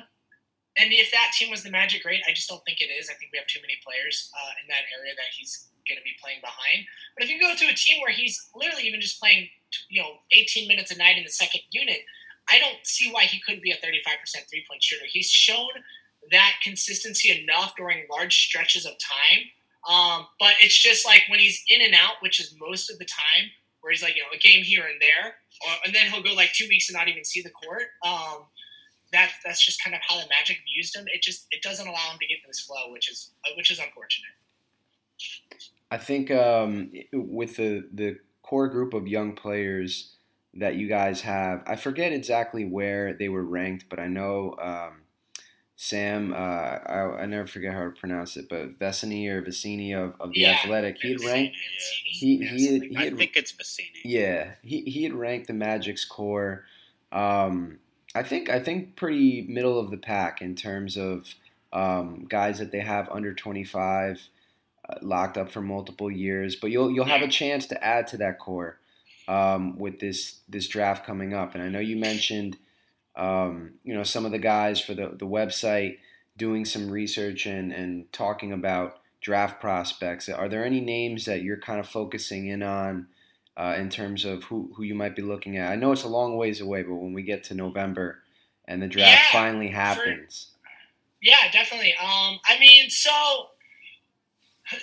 and if that team was the Magic, great. I just don't think it is. I think we have too many players uh, in that area that he's going to be playing behind. But if you go to a team where he's literally even just playing, you know, 18 minutes a night in the second unit, I don't see why he couldn't be a 35% three point shooter. He's shown that consistency enough during large stretches of time. Um, but it's just like when he's in and out, which is most of the time, where he's like, you know, a game here and there, or, and then he'll go like two weeks and not even see the court. Um, that that's just kind of how the Magic used him. It just it doesn't allow him to get this flow, which is which is unfortunate. I think um, with the the core group of young players that you guys have, I forget exactly where they were ranked, but I know um, Sam. Uh, I, I, never forget how to pronounce it, but Vecenie or Vicini of, of the yeah, Athletic, he had ranked. He, he, he, had, he had, I think it's Vicini. Yeah, he he had ranked the Magic's core. Um, I think I think pretty middle of the pack in terms of um, guys that they have under 25 uh, locked up for multiple years. But you'll you'll have a chance to add to that core um, with this this draft coming up. And I know you mentioned um, you know some of the guys for the the website doing some research and and talking about draft prospects. Are there any names that you're kind of focusing in on? Uh, in terms of who, who you might be looking at? I know it's a long ways away, but when we get to November and the draft yeah, finally happens. For, yeah, definitely. Um, I mean, so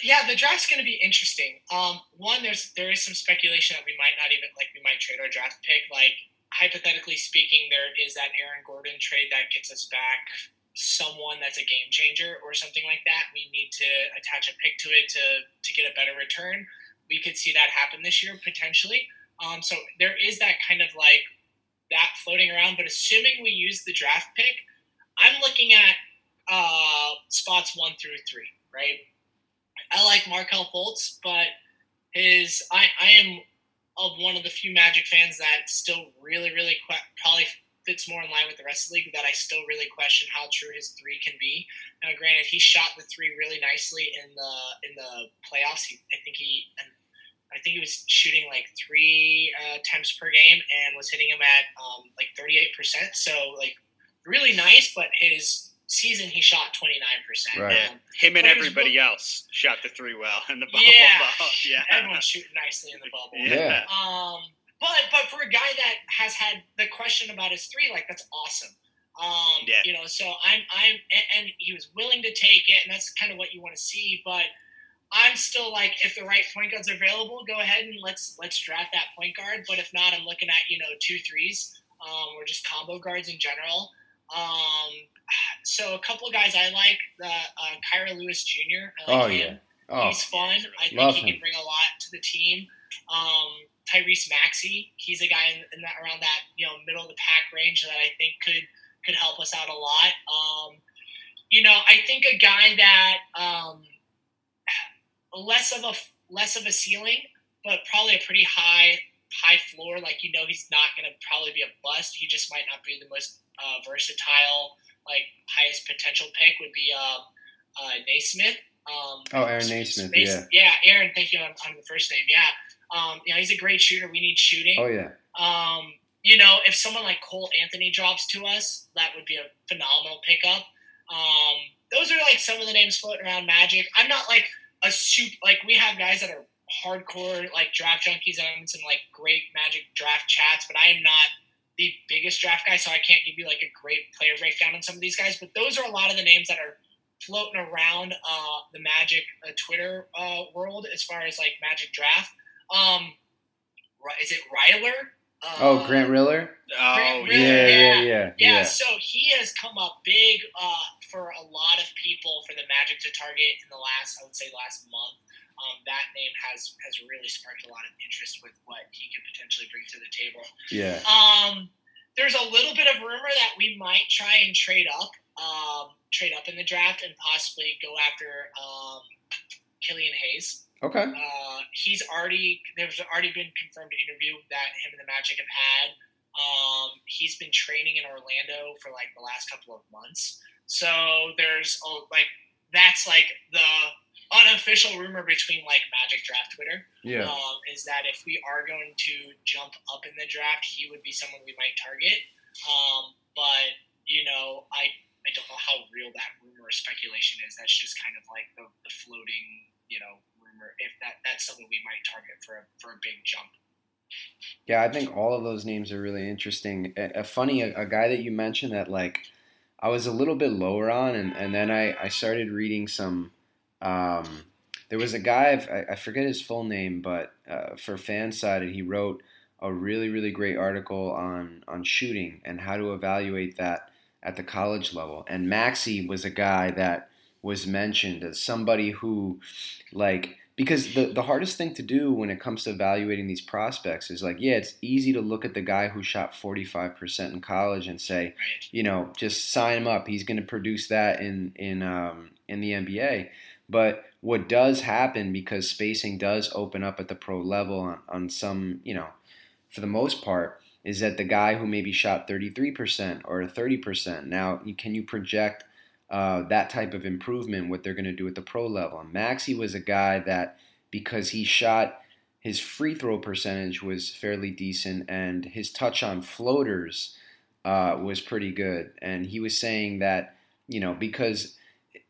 yeah, the draft's going to be interesting. Um, one, there's there is some speculation that we might not even like we might trade our draft pick. Like hypothetically speaking, there is that Aaron Gordon trade that gets us back someone that's a game changer or something like that. We need to attach a pick to it to to get a better return we could see that happen this year potentially. Um, so there is that kind of like that floating around. But assuming we use the draft pick, I'm looking at uh, spots one through three, right? I like Markelle Fultz, but his I, I am of one of the few Magic fans that still really, really que- probably fits more in line with the rest of the league. That I still really question how true his three can be. Now, granted, he shot the three really nicely in the in the playoffs. He, I think he I think he was shooting like three uh, attempts per game and was hitting him at um, like 38%. So, like, really nice, but his season he shot 29%. Right. Um, Him and everybody else shot the three well in the bubble. (laughs) Yeah. yeah. Everyone's shooting nicely in the bubble. Yeah. Um, but, but for a guy that has had the question about his three, like, that's awesome. Um, yeah. You know, so I'm, I'm, and, and he was willing to take it, and that's kind of what you want to see. But I'm still like, if the right point guard's available, go ahead and let's let's draft that point guard. But if not, I'm looking at you know two threes um, or just combo guards in general. Um, so a couple of guys I like, uh, uh, Kira Lewis Jr. I like oh him. yeah, oh, he's fun. I think he him. can bring a lot to the team. Um, Tyrese Maxey, he's a guy in, in, that around that you know middle of the pack range that I think could could help us out a lot. Um, you know, I think a guy that um, less of a less of a ceiling, but probably a pretty high high floor. Like you know, he's not going to probably be a bust. He just might not be the most uh, versatile, like highest potential pick would be uh, uh, Nesmith. Um, oh, Aaron Nesmith, yeah, yeah, Aaron. Thank you on, on, the first name. Yeah, Um, you know, he's a great shooter. We need shooting. Oh yeah. Um, you know, if someone like Cole Anthony drops to us, that would be a phenomenal pickup. Um, those are like some of the names floating around Magic. I'm not like a soup like we have guys that are hardcore like draft junkies and I'm in some like great Magic draft chats, but I am not the biggest draft guy, so I can't give you like a great player breakdown on some of these guys. But those are a lot of the names that are floating around uh, the Magic uh, Twitter uh, world as far as like Magic draft. Um, is it Ryler? oh, Grant Riller. Oh, Grant Riller, yeah, yeah, yeah, yeah, yeah. So he has come up big uh, for a lot of people for the Magic to target in the last, I would say, last month. Um, that name has has really sparked a lot of interest with what he could potentially bring to the table. Yeah. Um, there's a little bit of rumor that we might try and trade up, um, trade up in the draft and possibly go after um, Killian Hayes. Okay. Uh, he's already there's already been confirmed interview that him and the Magic have had. Um, he's been training in Orlando for like the last couple of months. So there's oh, like that's like the unofficial rumor between like Magic Draft Twitter. Yeah. Um, is that if we are going to jump up in the draft, he would be someone we might target. Um, but you know, I I don't know how real that rumor or speculation is. That's just kind of like the, the floating, you know, rumor. If that that's someone we might target for a for a big jump. Yeah, I think all of those names are really interesting. A, a funny, a, a, guy that you mentioned that like I was a little bit lower on, and, and then I, I started reading some. Um, there was a guy I, I forget his full name, but uh, for Fansided, he wrote a really really great article on on shooting and how to evaluate that at the college level. And Maxey was a guy that was mentioned as somebody who, like, because the, the hardest thing to do when it comes to evaluating these prospects is like, yeah, it's easy to look at the guy who shot 45% in college and say, you know, just sign him up. He's going to produce that in, in, um, in the NBA. But what does happen because spacing does open up at the pro level on, on some, you know, for the most part, is that the guy who maybe shot 33% or 30%, now can you project uh, that type of improvement, what they're going to do at the pro level. And Maxey was a guy that, because he shot, his free throw percentage was fairly decent, and his touch on floaters uh, was pretty good. And he was saying that, you know, because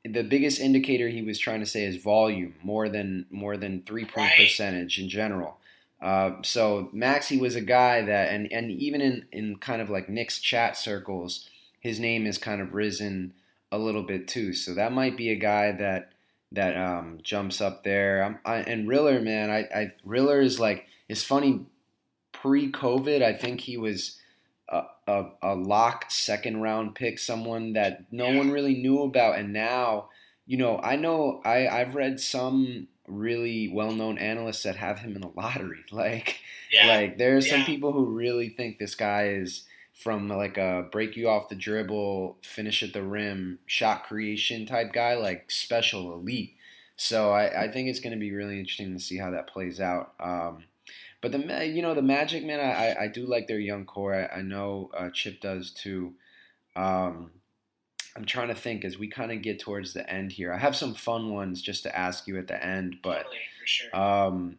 the biggest indicator he was trying to say is volume more than more than three point right. percentage in general. Uh, so Maxey was a guy that, and and even in in kind of like Knicks chat circles, his name is kind of risen a little bit too. So that might be a guy that that um, jumps up there. I, and Riller, man, I, I Riller is like it's funny. Pre-COVID, I think he was a, a, a lock second round pick, someone that no yeah. one really knew about, and now you know I know I I've read some really well known analysts that have him in the lottery. (laughs) Like yeah. like there are some yeah. people who really think this guy is from like a break you off the dribble, finish at the rim, shot creation type guy, like special elite. So I, I think it's going to be really interesting to see how that plays out. Um, but the you know the Magic man, I, I do like their young core. I, I know uh, Chip does too. Um, I'm trying to think as we kind of get towards the end here. I have some fun ones just to ask you at the end, but totally, sure. um,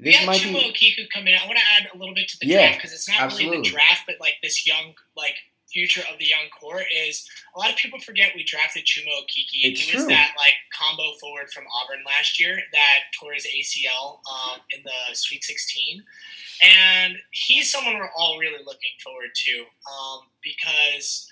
this we might Chuma be... Okeke coming out. I want to add a little bit to the yeah, draft because it's not absolutely. really the draft, but like this young, like future of the young core is a lot of people forget we drafted Chuma Okeke. It's he was that like combo forward from Auburn last year that tore his ACL um, in the Sweet 16, and he's someone we're all really looking forward to um, because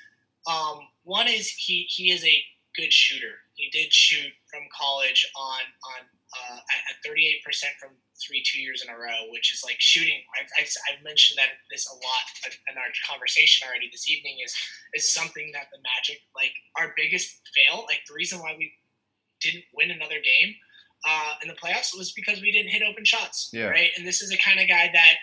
um, one is he he is a good shooter. He did shoot from college on on uh, at 38% from three two years in a row, which is like shooting. I've, I've, I've, mentioned that this a lot in our conversation already this evening. Is is something that the Magic like our biggest fail. Like the reason why we didn't win another game uh, in the playoffs was because we didn't hit open shots. Yeah. Right, and this is the kind of guy that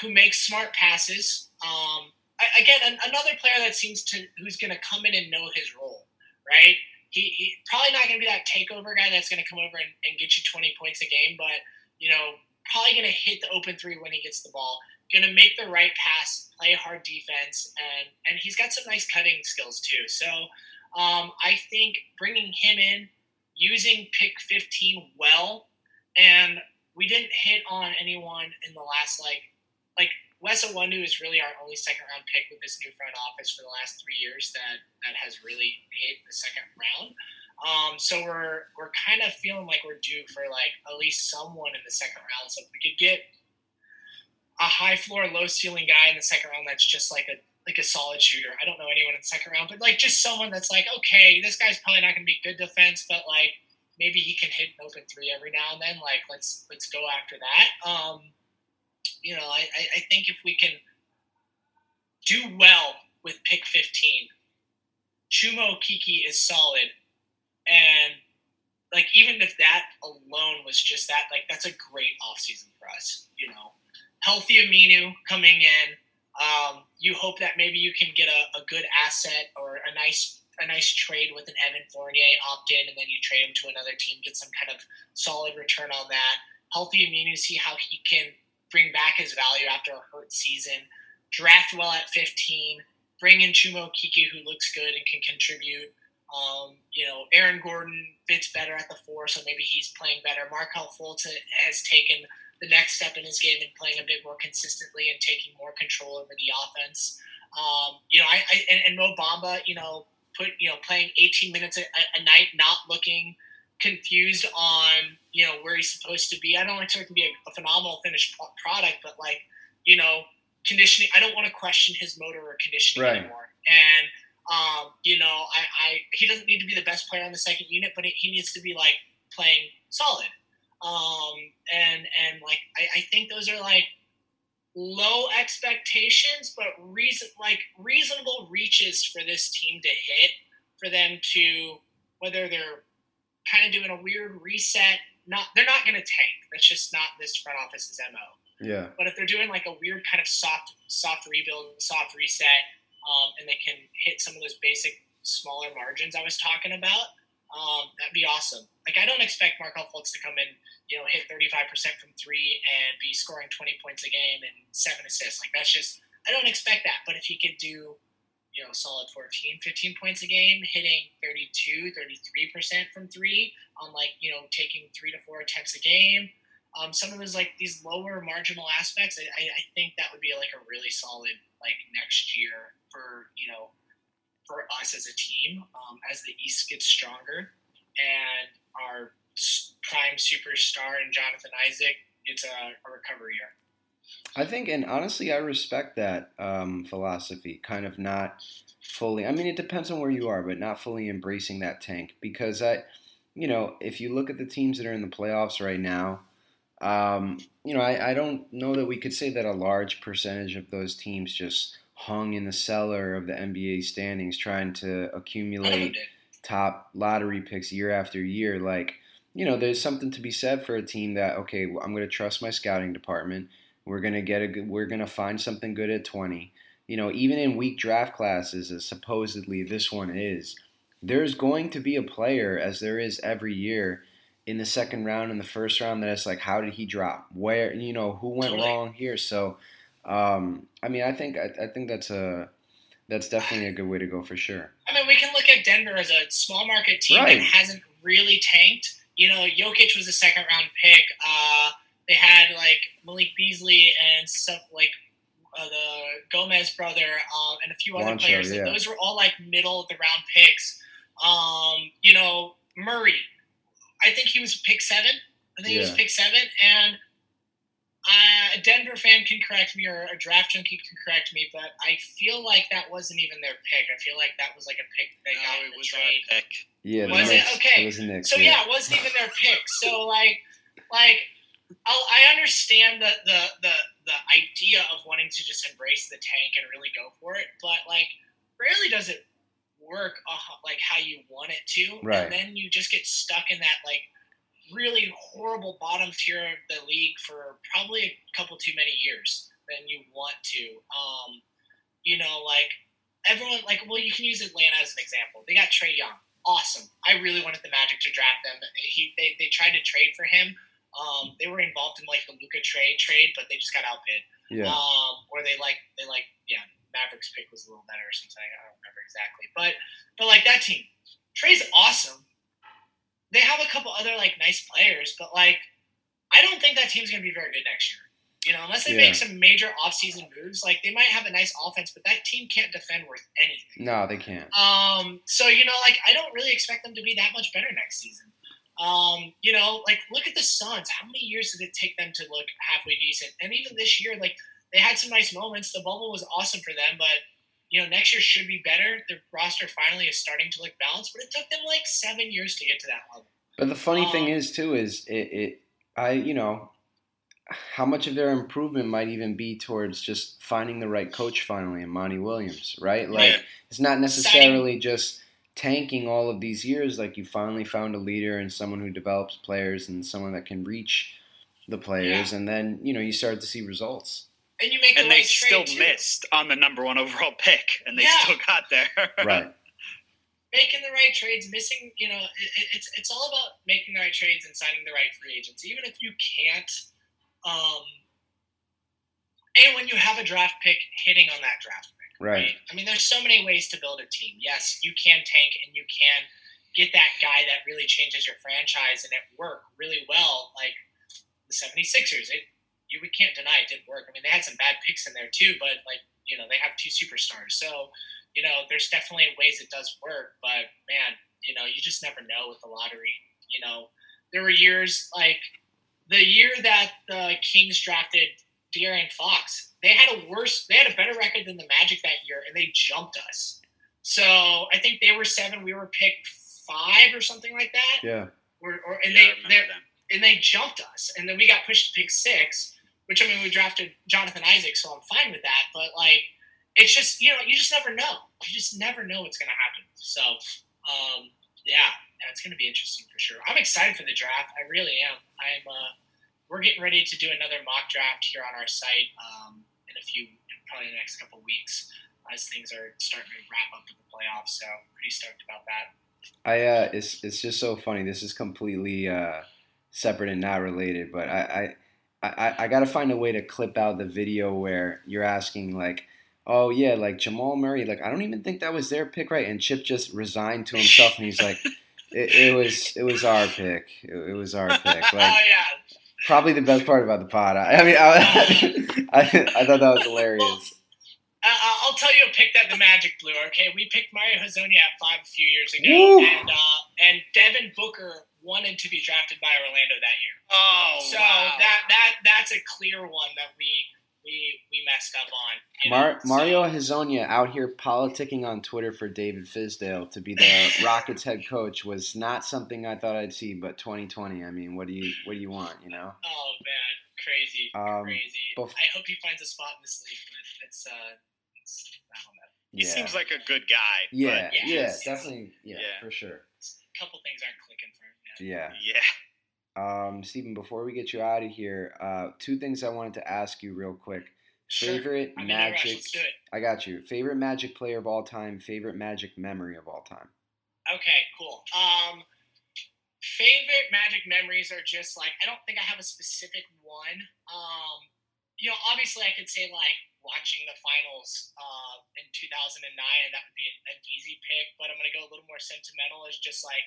who makes smart passes. Um, again, another player that seems to who's going to come in and know his role. Right he, he probably not going to be that takeover guy that's going to come over and, and get you 20 points a game, but you know, probably going to hit the open three when he gets the ball. Going to make the right pass, play hard defense, and and he's got some nice cutting skills too. So um, I think bringing him in, using pick 15 well, and we didn't hit on anyone in the last like like Wes Iwundu is really our only second round pick with this new front office for the last three years that that has really hit the second round. Um, so we're we're kind of feeling like we're due for like at least someone in the second round. So if we could get a high floor, low ceiling guy in the second round that's just like a like a solid shooter. I don't know anyone in the second round, but like just someone that's like, okay, this guy's probably not going to be good defense, but like maybe he can hit an open three every now and then. Like let's let's go after that. Um, you know, I, I think if we can do well with pick 15, Chuma Okeke is solid, and like even if that alone was just that, like that's a great offseason for us. You know, healthy Aminu coming in um, you hope that maybe you can get a, a, good asset or a nice a nice trade with an Evan Fournier opt in, and then you trade him to another team, get some kind of solid return on that. Healthy Aminu, see how he can bring back his value after a hurt season. Draft well at 15. Bring in Chuma Okeke, who looks good and can contribute. Um, you know, Aaron Gordon fits better at the four, so maybe he's playing better. Markelle Fultz has taken the next step in his game and playing a bit more consistently and taking more control over the offense. Um, you know, I, I and, and, Mo Bamba, you know, put you know playing 18 minutes a, a, night, not looking confused on you know where he's supposed to be. I don't expect to be a, a phenomenal finished product, but like you know, conditioning. I don't want to question his motor or conditioning right. anymore. And um, you know, I, I he doesn't need to be the best player on the second unit, but he needs to be like playing solid. Um, and and like I, I think those are like low expectations, but reason like reasonable reaches for this team to hit for them to whether they're kind of doing a weird reset. Not they're not going to tank. That's just not this front office's mo. Yeah. But if they're doing like a weird kind of soft soft rebuild, soft reset, um, and they can hit some of those basic smaller margins I was talking about, um, that'd be awesome. Like I don't expect Markelle Fultz to come in, you know, hit 35% from three and be scoring 20 points a game and seven assists. Like that's just I don't expect that. But if he could do, you know, solid 14, 15 points a game, hitting 32, 33% from three on like, you know, taking three to four attempts a game. Um, some of those like these lower marginal aspects, I, I think that would be like a really solid like next year for you know for us as a team um, as the East gets stronger and our prime superstar and Jonathan Isaac it's a, a recovery year. I think, and honestly, I respect that um, philosophy. Kind of not fully. I mean, it depends on where you are, but not fully embracing that tank because I, you know, if you look at the teams that are in the playoffs right now, um, you know, I, I don't know that we could say that a large percentage of those teams just hung in the cellar of the NBA standings trying to accumulate top lottery picks year after year. Like, you know, there's something to be said for a team that okay, I'm going to trust my scouting department. We're going to get a good, we're going to find something good at 20. You know, even in weak draft classes, as supposedly this one is, there's going to be a player, as there is every year, in the second round and the first round that it's like, how did he drop? Where, you know, who went wrong here? So, um, I mean, I think I, I think that's a that's definitely a good way to go for sure. I mean, we can look at Denver as a small market team right. that hasn't really tanked. You know, Jokic was a second round pick. Uh, they had like Malik Beasley and stuff like uh, the Gomez brother um, and a few other players. Yeah. Those were all like middle of the round picks. Um, you know, Murray, I think he was pick seven. I think yeah. he was pick seven, and uh, a Denver fan can correct me or a draft junkie can correct me, but I feel like that wasn't even their pick. I feel like that was like a pick they no, got in the trade. Pick. Yeah, was it okay? It was Knicks, so yeah. yeah, it wasn't even their pick. So like, like I'll, I understand the, the the the idea of wanting to just embrace the tank and really go for it, but like, rarely does it work uh, like how you want it to, right. and then you just get stuck in that like really horrible bottom tier of the league for probably a couple too many years than you want to. Um, you know, like everyone, like, well, you can use Atlanta as an example. They got Trae Young, awesome. I really wanted the Magic to draft them. He, they, they tried to trade for him. Um, they were involved in like the Luka trade trade, but they just got outbid. Yeah. Um, or they like they like yeah, Mavericks pick was a little better or something. I don't remember exactly, but but like that team, Trae's awesome they have a couple other like nice players, but like I don't think that team's going to be very good next year. You know, unless they yeah. make some major offseason moves, like they might have a nice offense, but that team can't defend worth anything. No, they can't. Um, so you know, like I don't really expect them to be that much better next season. Um, you know, like look at the Suns. How many years did it take them to look halfway decent? And even this year, like they had some nice moments. The bubble was awesome for them, but you know, next year should be better. The roster finally is starting to look balanced, but it took them like seven years to get to that level. But the funny um, thing is, too, is it, it I you know how much of their improvement might even be towards just finding the right coach finally and Monty Williams, right? Like it's not necessarily just tanking all of these years. Like you finally found a leader and someone who develops players and someone that can reach the players, yeah. and then you know you start to see results. And you make and the they still too. missed on the number one overall pick, and they yeah. still got there. (laughs) right. Making the right trades, missing, you know, it, it's it's all about making the right trades and signing the right free agents. Even if you can't um, and when you have a draft pick, hitting on that draft pick. Right. right. I mean, there's so many ways to build a team. Yes, you can tank and you can get that guy that really changes your franchise and it worked really well. Like the 76ers, it you we can't deny it didn't work. I mean, they had some bad picks in there too, but like you know they have two superstars, so you know there's definitely ways it does work. But man, you know you just never know with the lottery. You know, there were years like the year that the Kings drafted De'Aaron Fox, they had a worse, they had a better record than the Magic that year, and they jumped us. So I think they were seven, we were picked five or something like that. Yeah. Or, or and yeah, they and they jumped us, and then we got pushed to pick six. Which I mean, we drafted Jonathan Isaac, so I'm fine with that. But like, it's just you know, you just never know. You just never know what's going to happen. So, um, yeah, yeah, it's going to be interesting for sure. I'm excited for the draft. I really am. I'm. Uh, we're getting ready to do another mock draft here on our site um, in a few, probably the next couple weeks, as things are starting to wrap up to the playoffs. So pretty stoked about that. I uh, it's it's just so funny. This is completely uh, separate and not related, but I. I, I, I got to find a way to clip out the video where you're asking like, oh yeah, like Jamal Murray, like I don't even think that was their pick, right? And Chip just resigned to himself, and he's like, (laughs) it, it, was it was our pick, it, it was our pick. (laughs) Like, oh yeah, probably the best part about the pod. I, I mean, I, (laughs) I, I, thought that was hilarious. Well, I'll tell you a pick that the Magic blew. Okay, we picked Mario Hezonja at five a few years ago, Woo! and uh, and Devin Booker wanted to be drafted by Orlando that year. Oh, so wow. that that that's a clear one that we we we messed up on. Mar- Mario Hezonja out here politicking on Twitter for David Fizdale to be the (laughs) Rockets head coach was not something I thought I'd see. But 2020, I mean, what do you what do you want? You know? Oh man, crazy, um, crazy. Bef- I hope he finds a spot in this league, but it's uh, it's, don't know. He yeah. seems like a good guy. Yeah, yeah, yeah, definitely, yeah, yeah, for sure. A couple things aren't clicking for him. Yet. Yeah. Yeah. Um, Stephen, before we get you out of here, uh, two things I wanted to ask you real quick. Sure. Favorite sure. Magic. I got you. Favorite Magic player of all time. Favorite Magic memory of all time. Okay, cool. Um, favorite Magic memories are just like I don't think I have a specific one. Um, you know, obviously I could say like watching the finals uh, in 2009, and that would be an easy pick. But I'm gonna go a little more sentimental. Is just like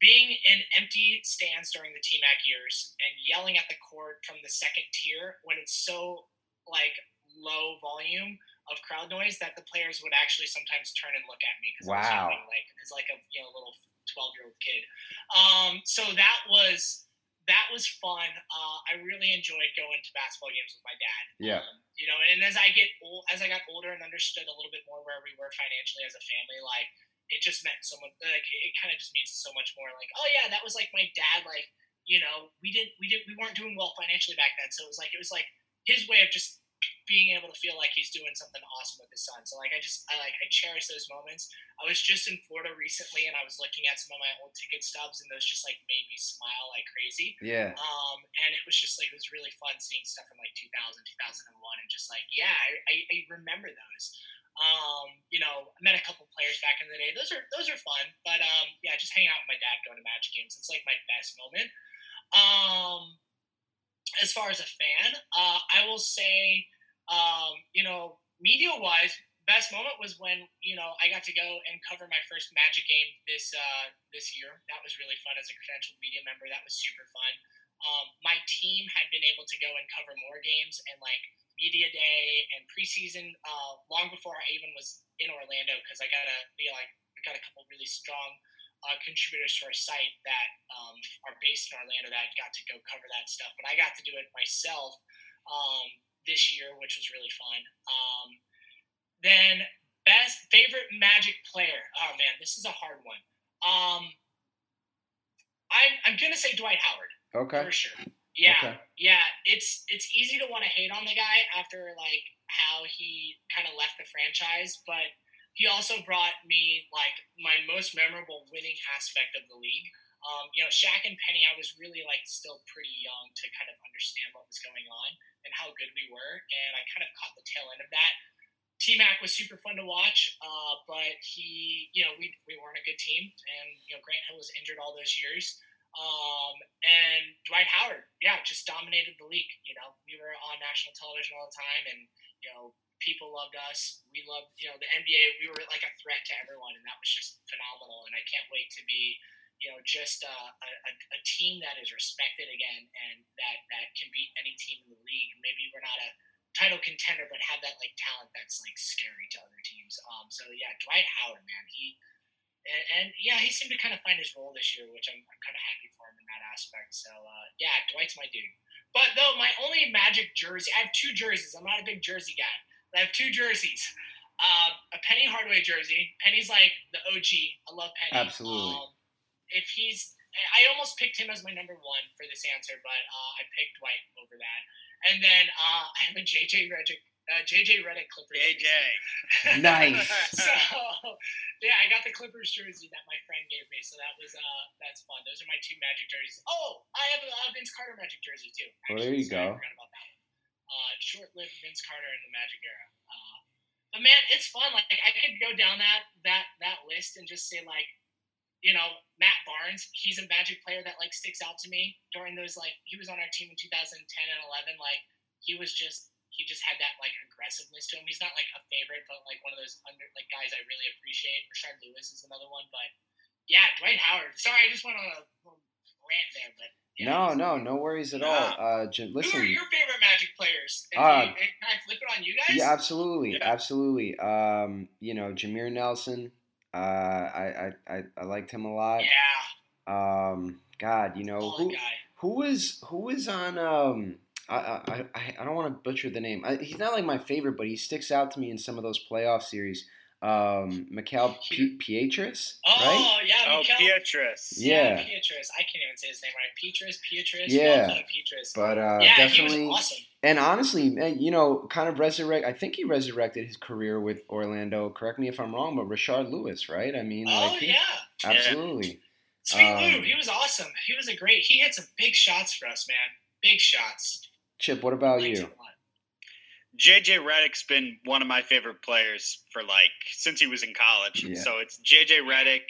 being in empty stands during the T-Mac years and yelling at the court from the second tier when it's so like low volume of crowd noise that the players would actually sometimes turn and look at me because wow. I was yelling like as like a you know little twelve year old kid. Um, so that was that was fun. Uh, I really enjoyed going to basketball games with my dad. Yeah. Um, you know, and as I get old, as I got older and understood a little bit more where we were financially as a family, like it just meant so much. Like it kind of just means so much more. Like, oh yeah, that was like my dad. Like, you know, we didn't, we didn't, we weren't doing well financially back then. So it was like, it was like his way of just being able to feel like he's doing something awesome with his son. So like, I just, I like, I cherish those moments. I was just in Florida recently, and I was looking at some of my old ticket stubs, and those just like made me smile like crazy. Yeah. Um, and it was just like it was really fun seeing stuff from like 2000, 2001, and just like, yeah, I, I, I remember those. Um, you know, I met a couple players back in the day. Those are those are fun. But um, yeah, just hanging out with my dad, going to Magic games. It's like my best moment. Um, as far as a fan, uh, I will say, um, you know, media wise, best moment was when you know I got to go and cover my first Magic game this uh, this year. That was really fun as a credentialed media member. That was super fun. um, my team had been able to go and cover more games and like media day and preseason uh, long before I even was in Orlando because I got a you know, like I got a couple really strong uh, contributors to our site that um, are based in Orlando that got to go cover that stuff. But I got to do it myself um, this year, which was really fun. Um, then best favorite Magic player. Oh man, this is a hard one. Um, I'm I'm gonna say Dwight Howard. Okay. For sure. Yeah, okay. yeah. It's it's easy to want to hate on the guy after like how he kind of left the franchise, but he also brought me like my most memorable winning aspect of the league. Um, you know, Shaq and Penny, I was really like still pretty young to kind of understand what was going on and how good we were, and I kind of caught the tail end of that. T Mac was super fun to watch, uh, but he, you know, we, we weren't a good team, and you know, Grant Hill was injured all those years. Um, and Dwight Howard, yeah, just dominated the league. You know, we were on national television all the time, and you know, people loved us. We loved, you know, the NBA. We were like a threat to everyone, and that was just phenomenal. And I can't wait to be, you know, just a, a, a team that is respected again and that that can beat any team in the league. Maybe we're not a title contender, but have that like talent that's like scary to other teams. Um, so yeah, Dwight Howard, man, he. And, and yeah, he seemed to kind of find his role this year, which I'm, I'm kind of happy for him in that aspect. So uh, yeah, Dwight's my dude. But though my only Magic jersey, I have two jerseys. I'm not a big jersey guy. I have two jerseys. Uh, a Penny Hardaway jersey. Penny's like the OG. I love Penny. Absolutely. Um, if he's, I almost picked him as my number one for this answer, but uh, I picked Dwight over that. And then uh, (laughs) I have a JJ Redick, uh, JJ Redick Clippers. JJ. (laughs) nice. (laughs) so yeah, I got the Clippers jersey that my friend gave me, so that was uh that's fun. Those are my two Magic jerseys. Oh, I have a Vince Carter Magic jersey too. Actually, well, there you so go. I forgot about that uh, short-lived Vince Carter in the Magic era. Uh, but man, it's fun. Like I could go down that that that list and just say like, you know, Matt Barnes. He's a Magic player that like sticks out to me during those like he was on our team in 2010 and 11. Like he was just he just had that like aggressiveness to him. He's not like a favorite, but like one of those under like guys I really appreciate. Rashard Lewis is another one, but yeah, Dwight Howard. Sorry, I just went on a rant there, but no, no, no worries at all. Uh, j- listen. Who are your favorite Magic players? uh, you, can I flip it on you guys? Yeah, absolutely, yeah. absolutely. Um, you know, Jameer Nelson. Uh, I, I, I, I liked him a lot. Yeah. Um, God, you know who, who was who was on um. I, I, I don't want to butcher the name. I, he's not like my favorite, but he sticks out to me in some of those playoff series um, Mikael (laughs) P- Pietrus, oh, right? yeah, oh, Pietrus. Yeah. yeah, Pietrus. I can't even say his name right. Pietrus, Pietrus. Yeah, Pietrus. But uh, yeah, definitely. He was awesome. And honestly, you know, kind of resurrect. I think he resurrected his career with Orlando. Correct me if I'm wrong, but Rashard Lewis, right? I mean, oh like he, yeah, absolutely. Sweet um, Lou, he was awesome. He was a great. He hit some big shots for us, man. Big shots. Chip, what about you? JJ Redick's been one of my favorite players for like since he was in college. Yeah. So it's JJ Redick.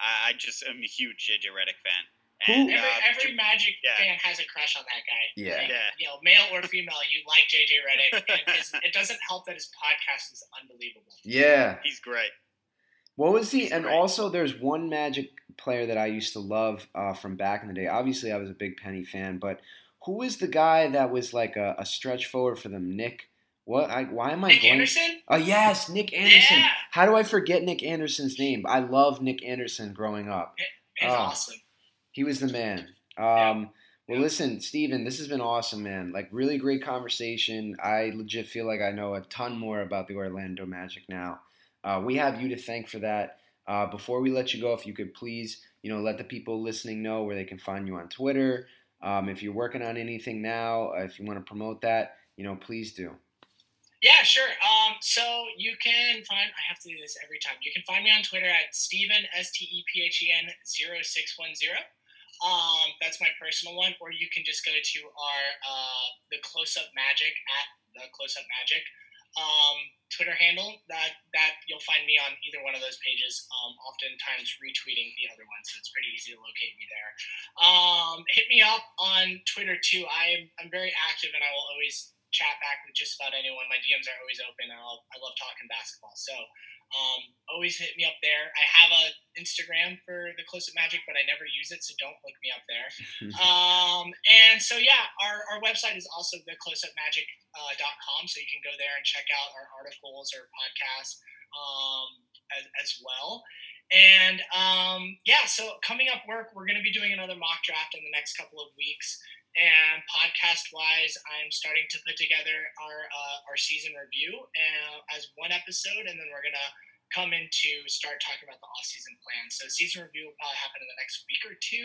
I just am a huge JJ Redick fan. And, every, uh, every Magic yeah. fan has a crush on that guy. Yeah. Like, yeah. You know, male or female, you like JJ Redick. (laughs) and his, it doesn't help that his podcast is unbelievable. Yeah. He's great. What was he? He's and great. also, there's one Magic player that I used to love uh, from back in the day. Obviously, I was a big Penny fan, but who was the guy that was like a, a stretch forward for them? Nick. What? I, why am I? Nick Anderson. Oh yes, Nick Anderson. Yeah. How do I forget Nick Anderson's name? I love Nick Anderson growing up. He's oh, awesome. He was the man. Um, yeah. Well, listen, Steven, this has been awesome, man. Like, really great conversation. I legit feel like I know a ton more about the Orlando Magic now. Uh, we have you to thank for that. Uh, before we let you go, if you could please, you know, let the people listening know where they can find you on Twitter, um, if you're working on anything now, uh, if you want to promote that, you know, please do. Yeah, sure. Um, so you can find, I have to do this every time. You can find me on Twitter at Steven, S T E P H E N 0610. Um, that's my personal one. Or you can just go to our, uh, the Close Up Magic at the Close Up Magic um, Twitter handle that that you'll find me on either one of those pages. Um, oftentimes retweeting the other one, so it's pretty easy to locate me there. Um, hit me up on Twitter too. I'm I'm very active, and I will always chat back with just about anyone. My DMs are always open. I love, I love talking basketball. So um, always hit me up there. I have a Instagram for the Close Up Magic, but I never use it, so don't look me up there. (laughs) um, and so yeah, our, our website is also the thecloseupmagic.com, uh, so you can go there and check out our articles or podcasts um, as, as well. And um, yeah, so coming up work, we're going to be doing another mock draft in the next couple of weeks. And podcast wise, I'm starting to put together our uh, our season review uh, as one episode, and then we're gonna come in to start talking about the off season plan. So season review will probably happen in the next week or two,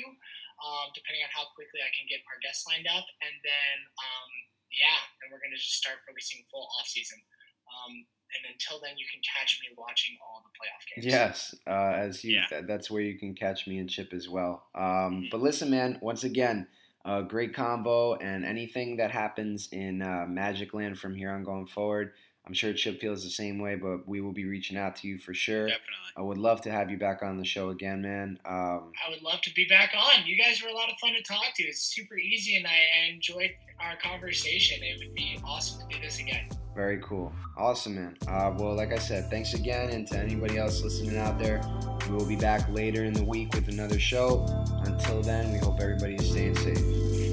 um, depending on how quickly I can get our guests lined up, and then um, yeah, and we're gonna just start focusing full off season. Um, and until then, you can catch me watching all the playoff games. Yes, uh, as you, yeah. that's where you can catch me and Chip as well. Um, mm-hmm. But listen, man, once again, a great combo, and anything that happens in uh, Magic Land from here on going forward, I'm sure Chip feels the same way, but we will be reaching out to you for sure. Definitely. I would love to have you back on the show again, man. Um, I would love to be back on. You guys were a lot of fun to talk to. It's super easy, and I enjoyed our conversation. It would be awesome to do this again. Very cool. Awesome, man. Uh, well, like I said, thanks again. And to anybody else listening out there, we will be back later in the week with another show. Until then, we hope everybody is staying safe.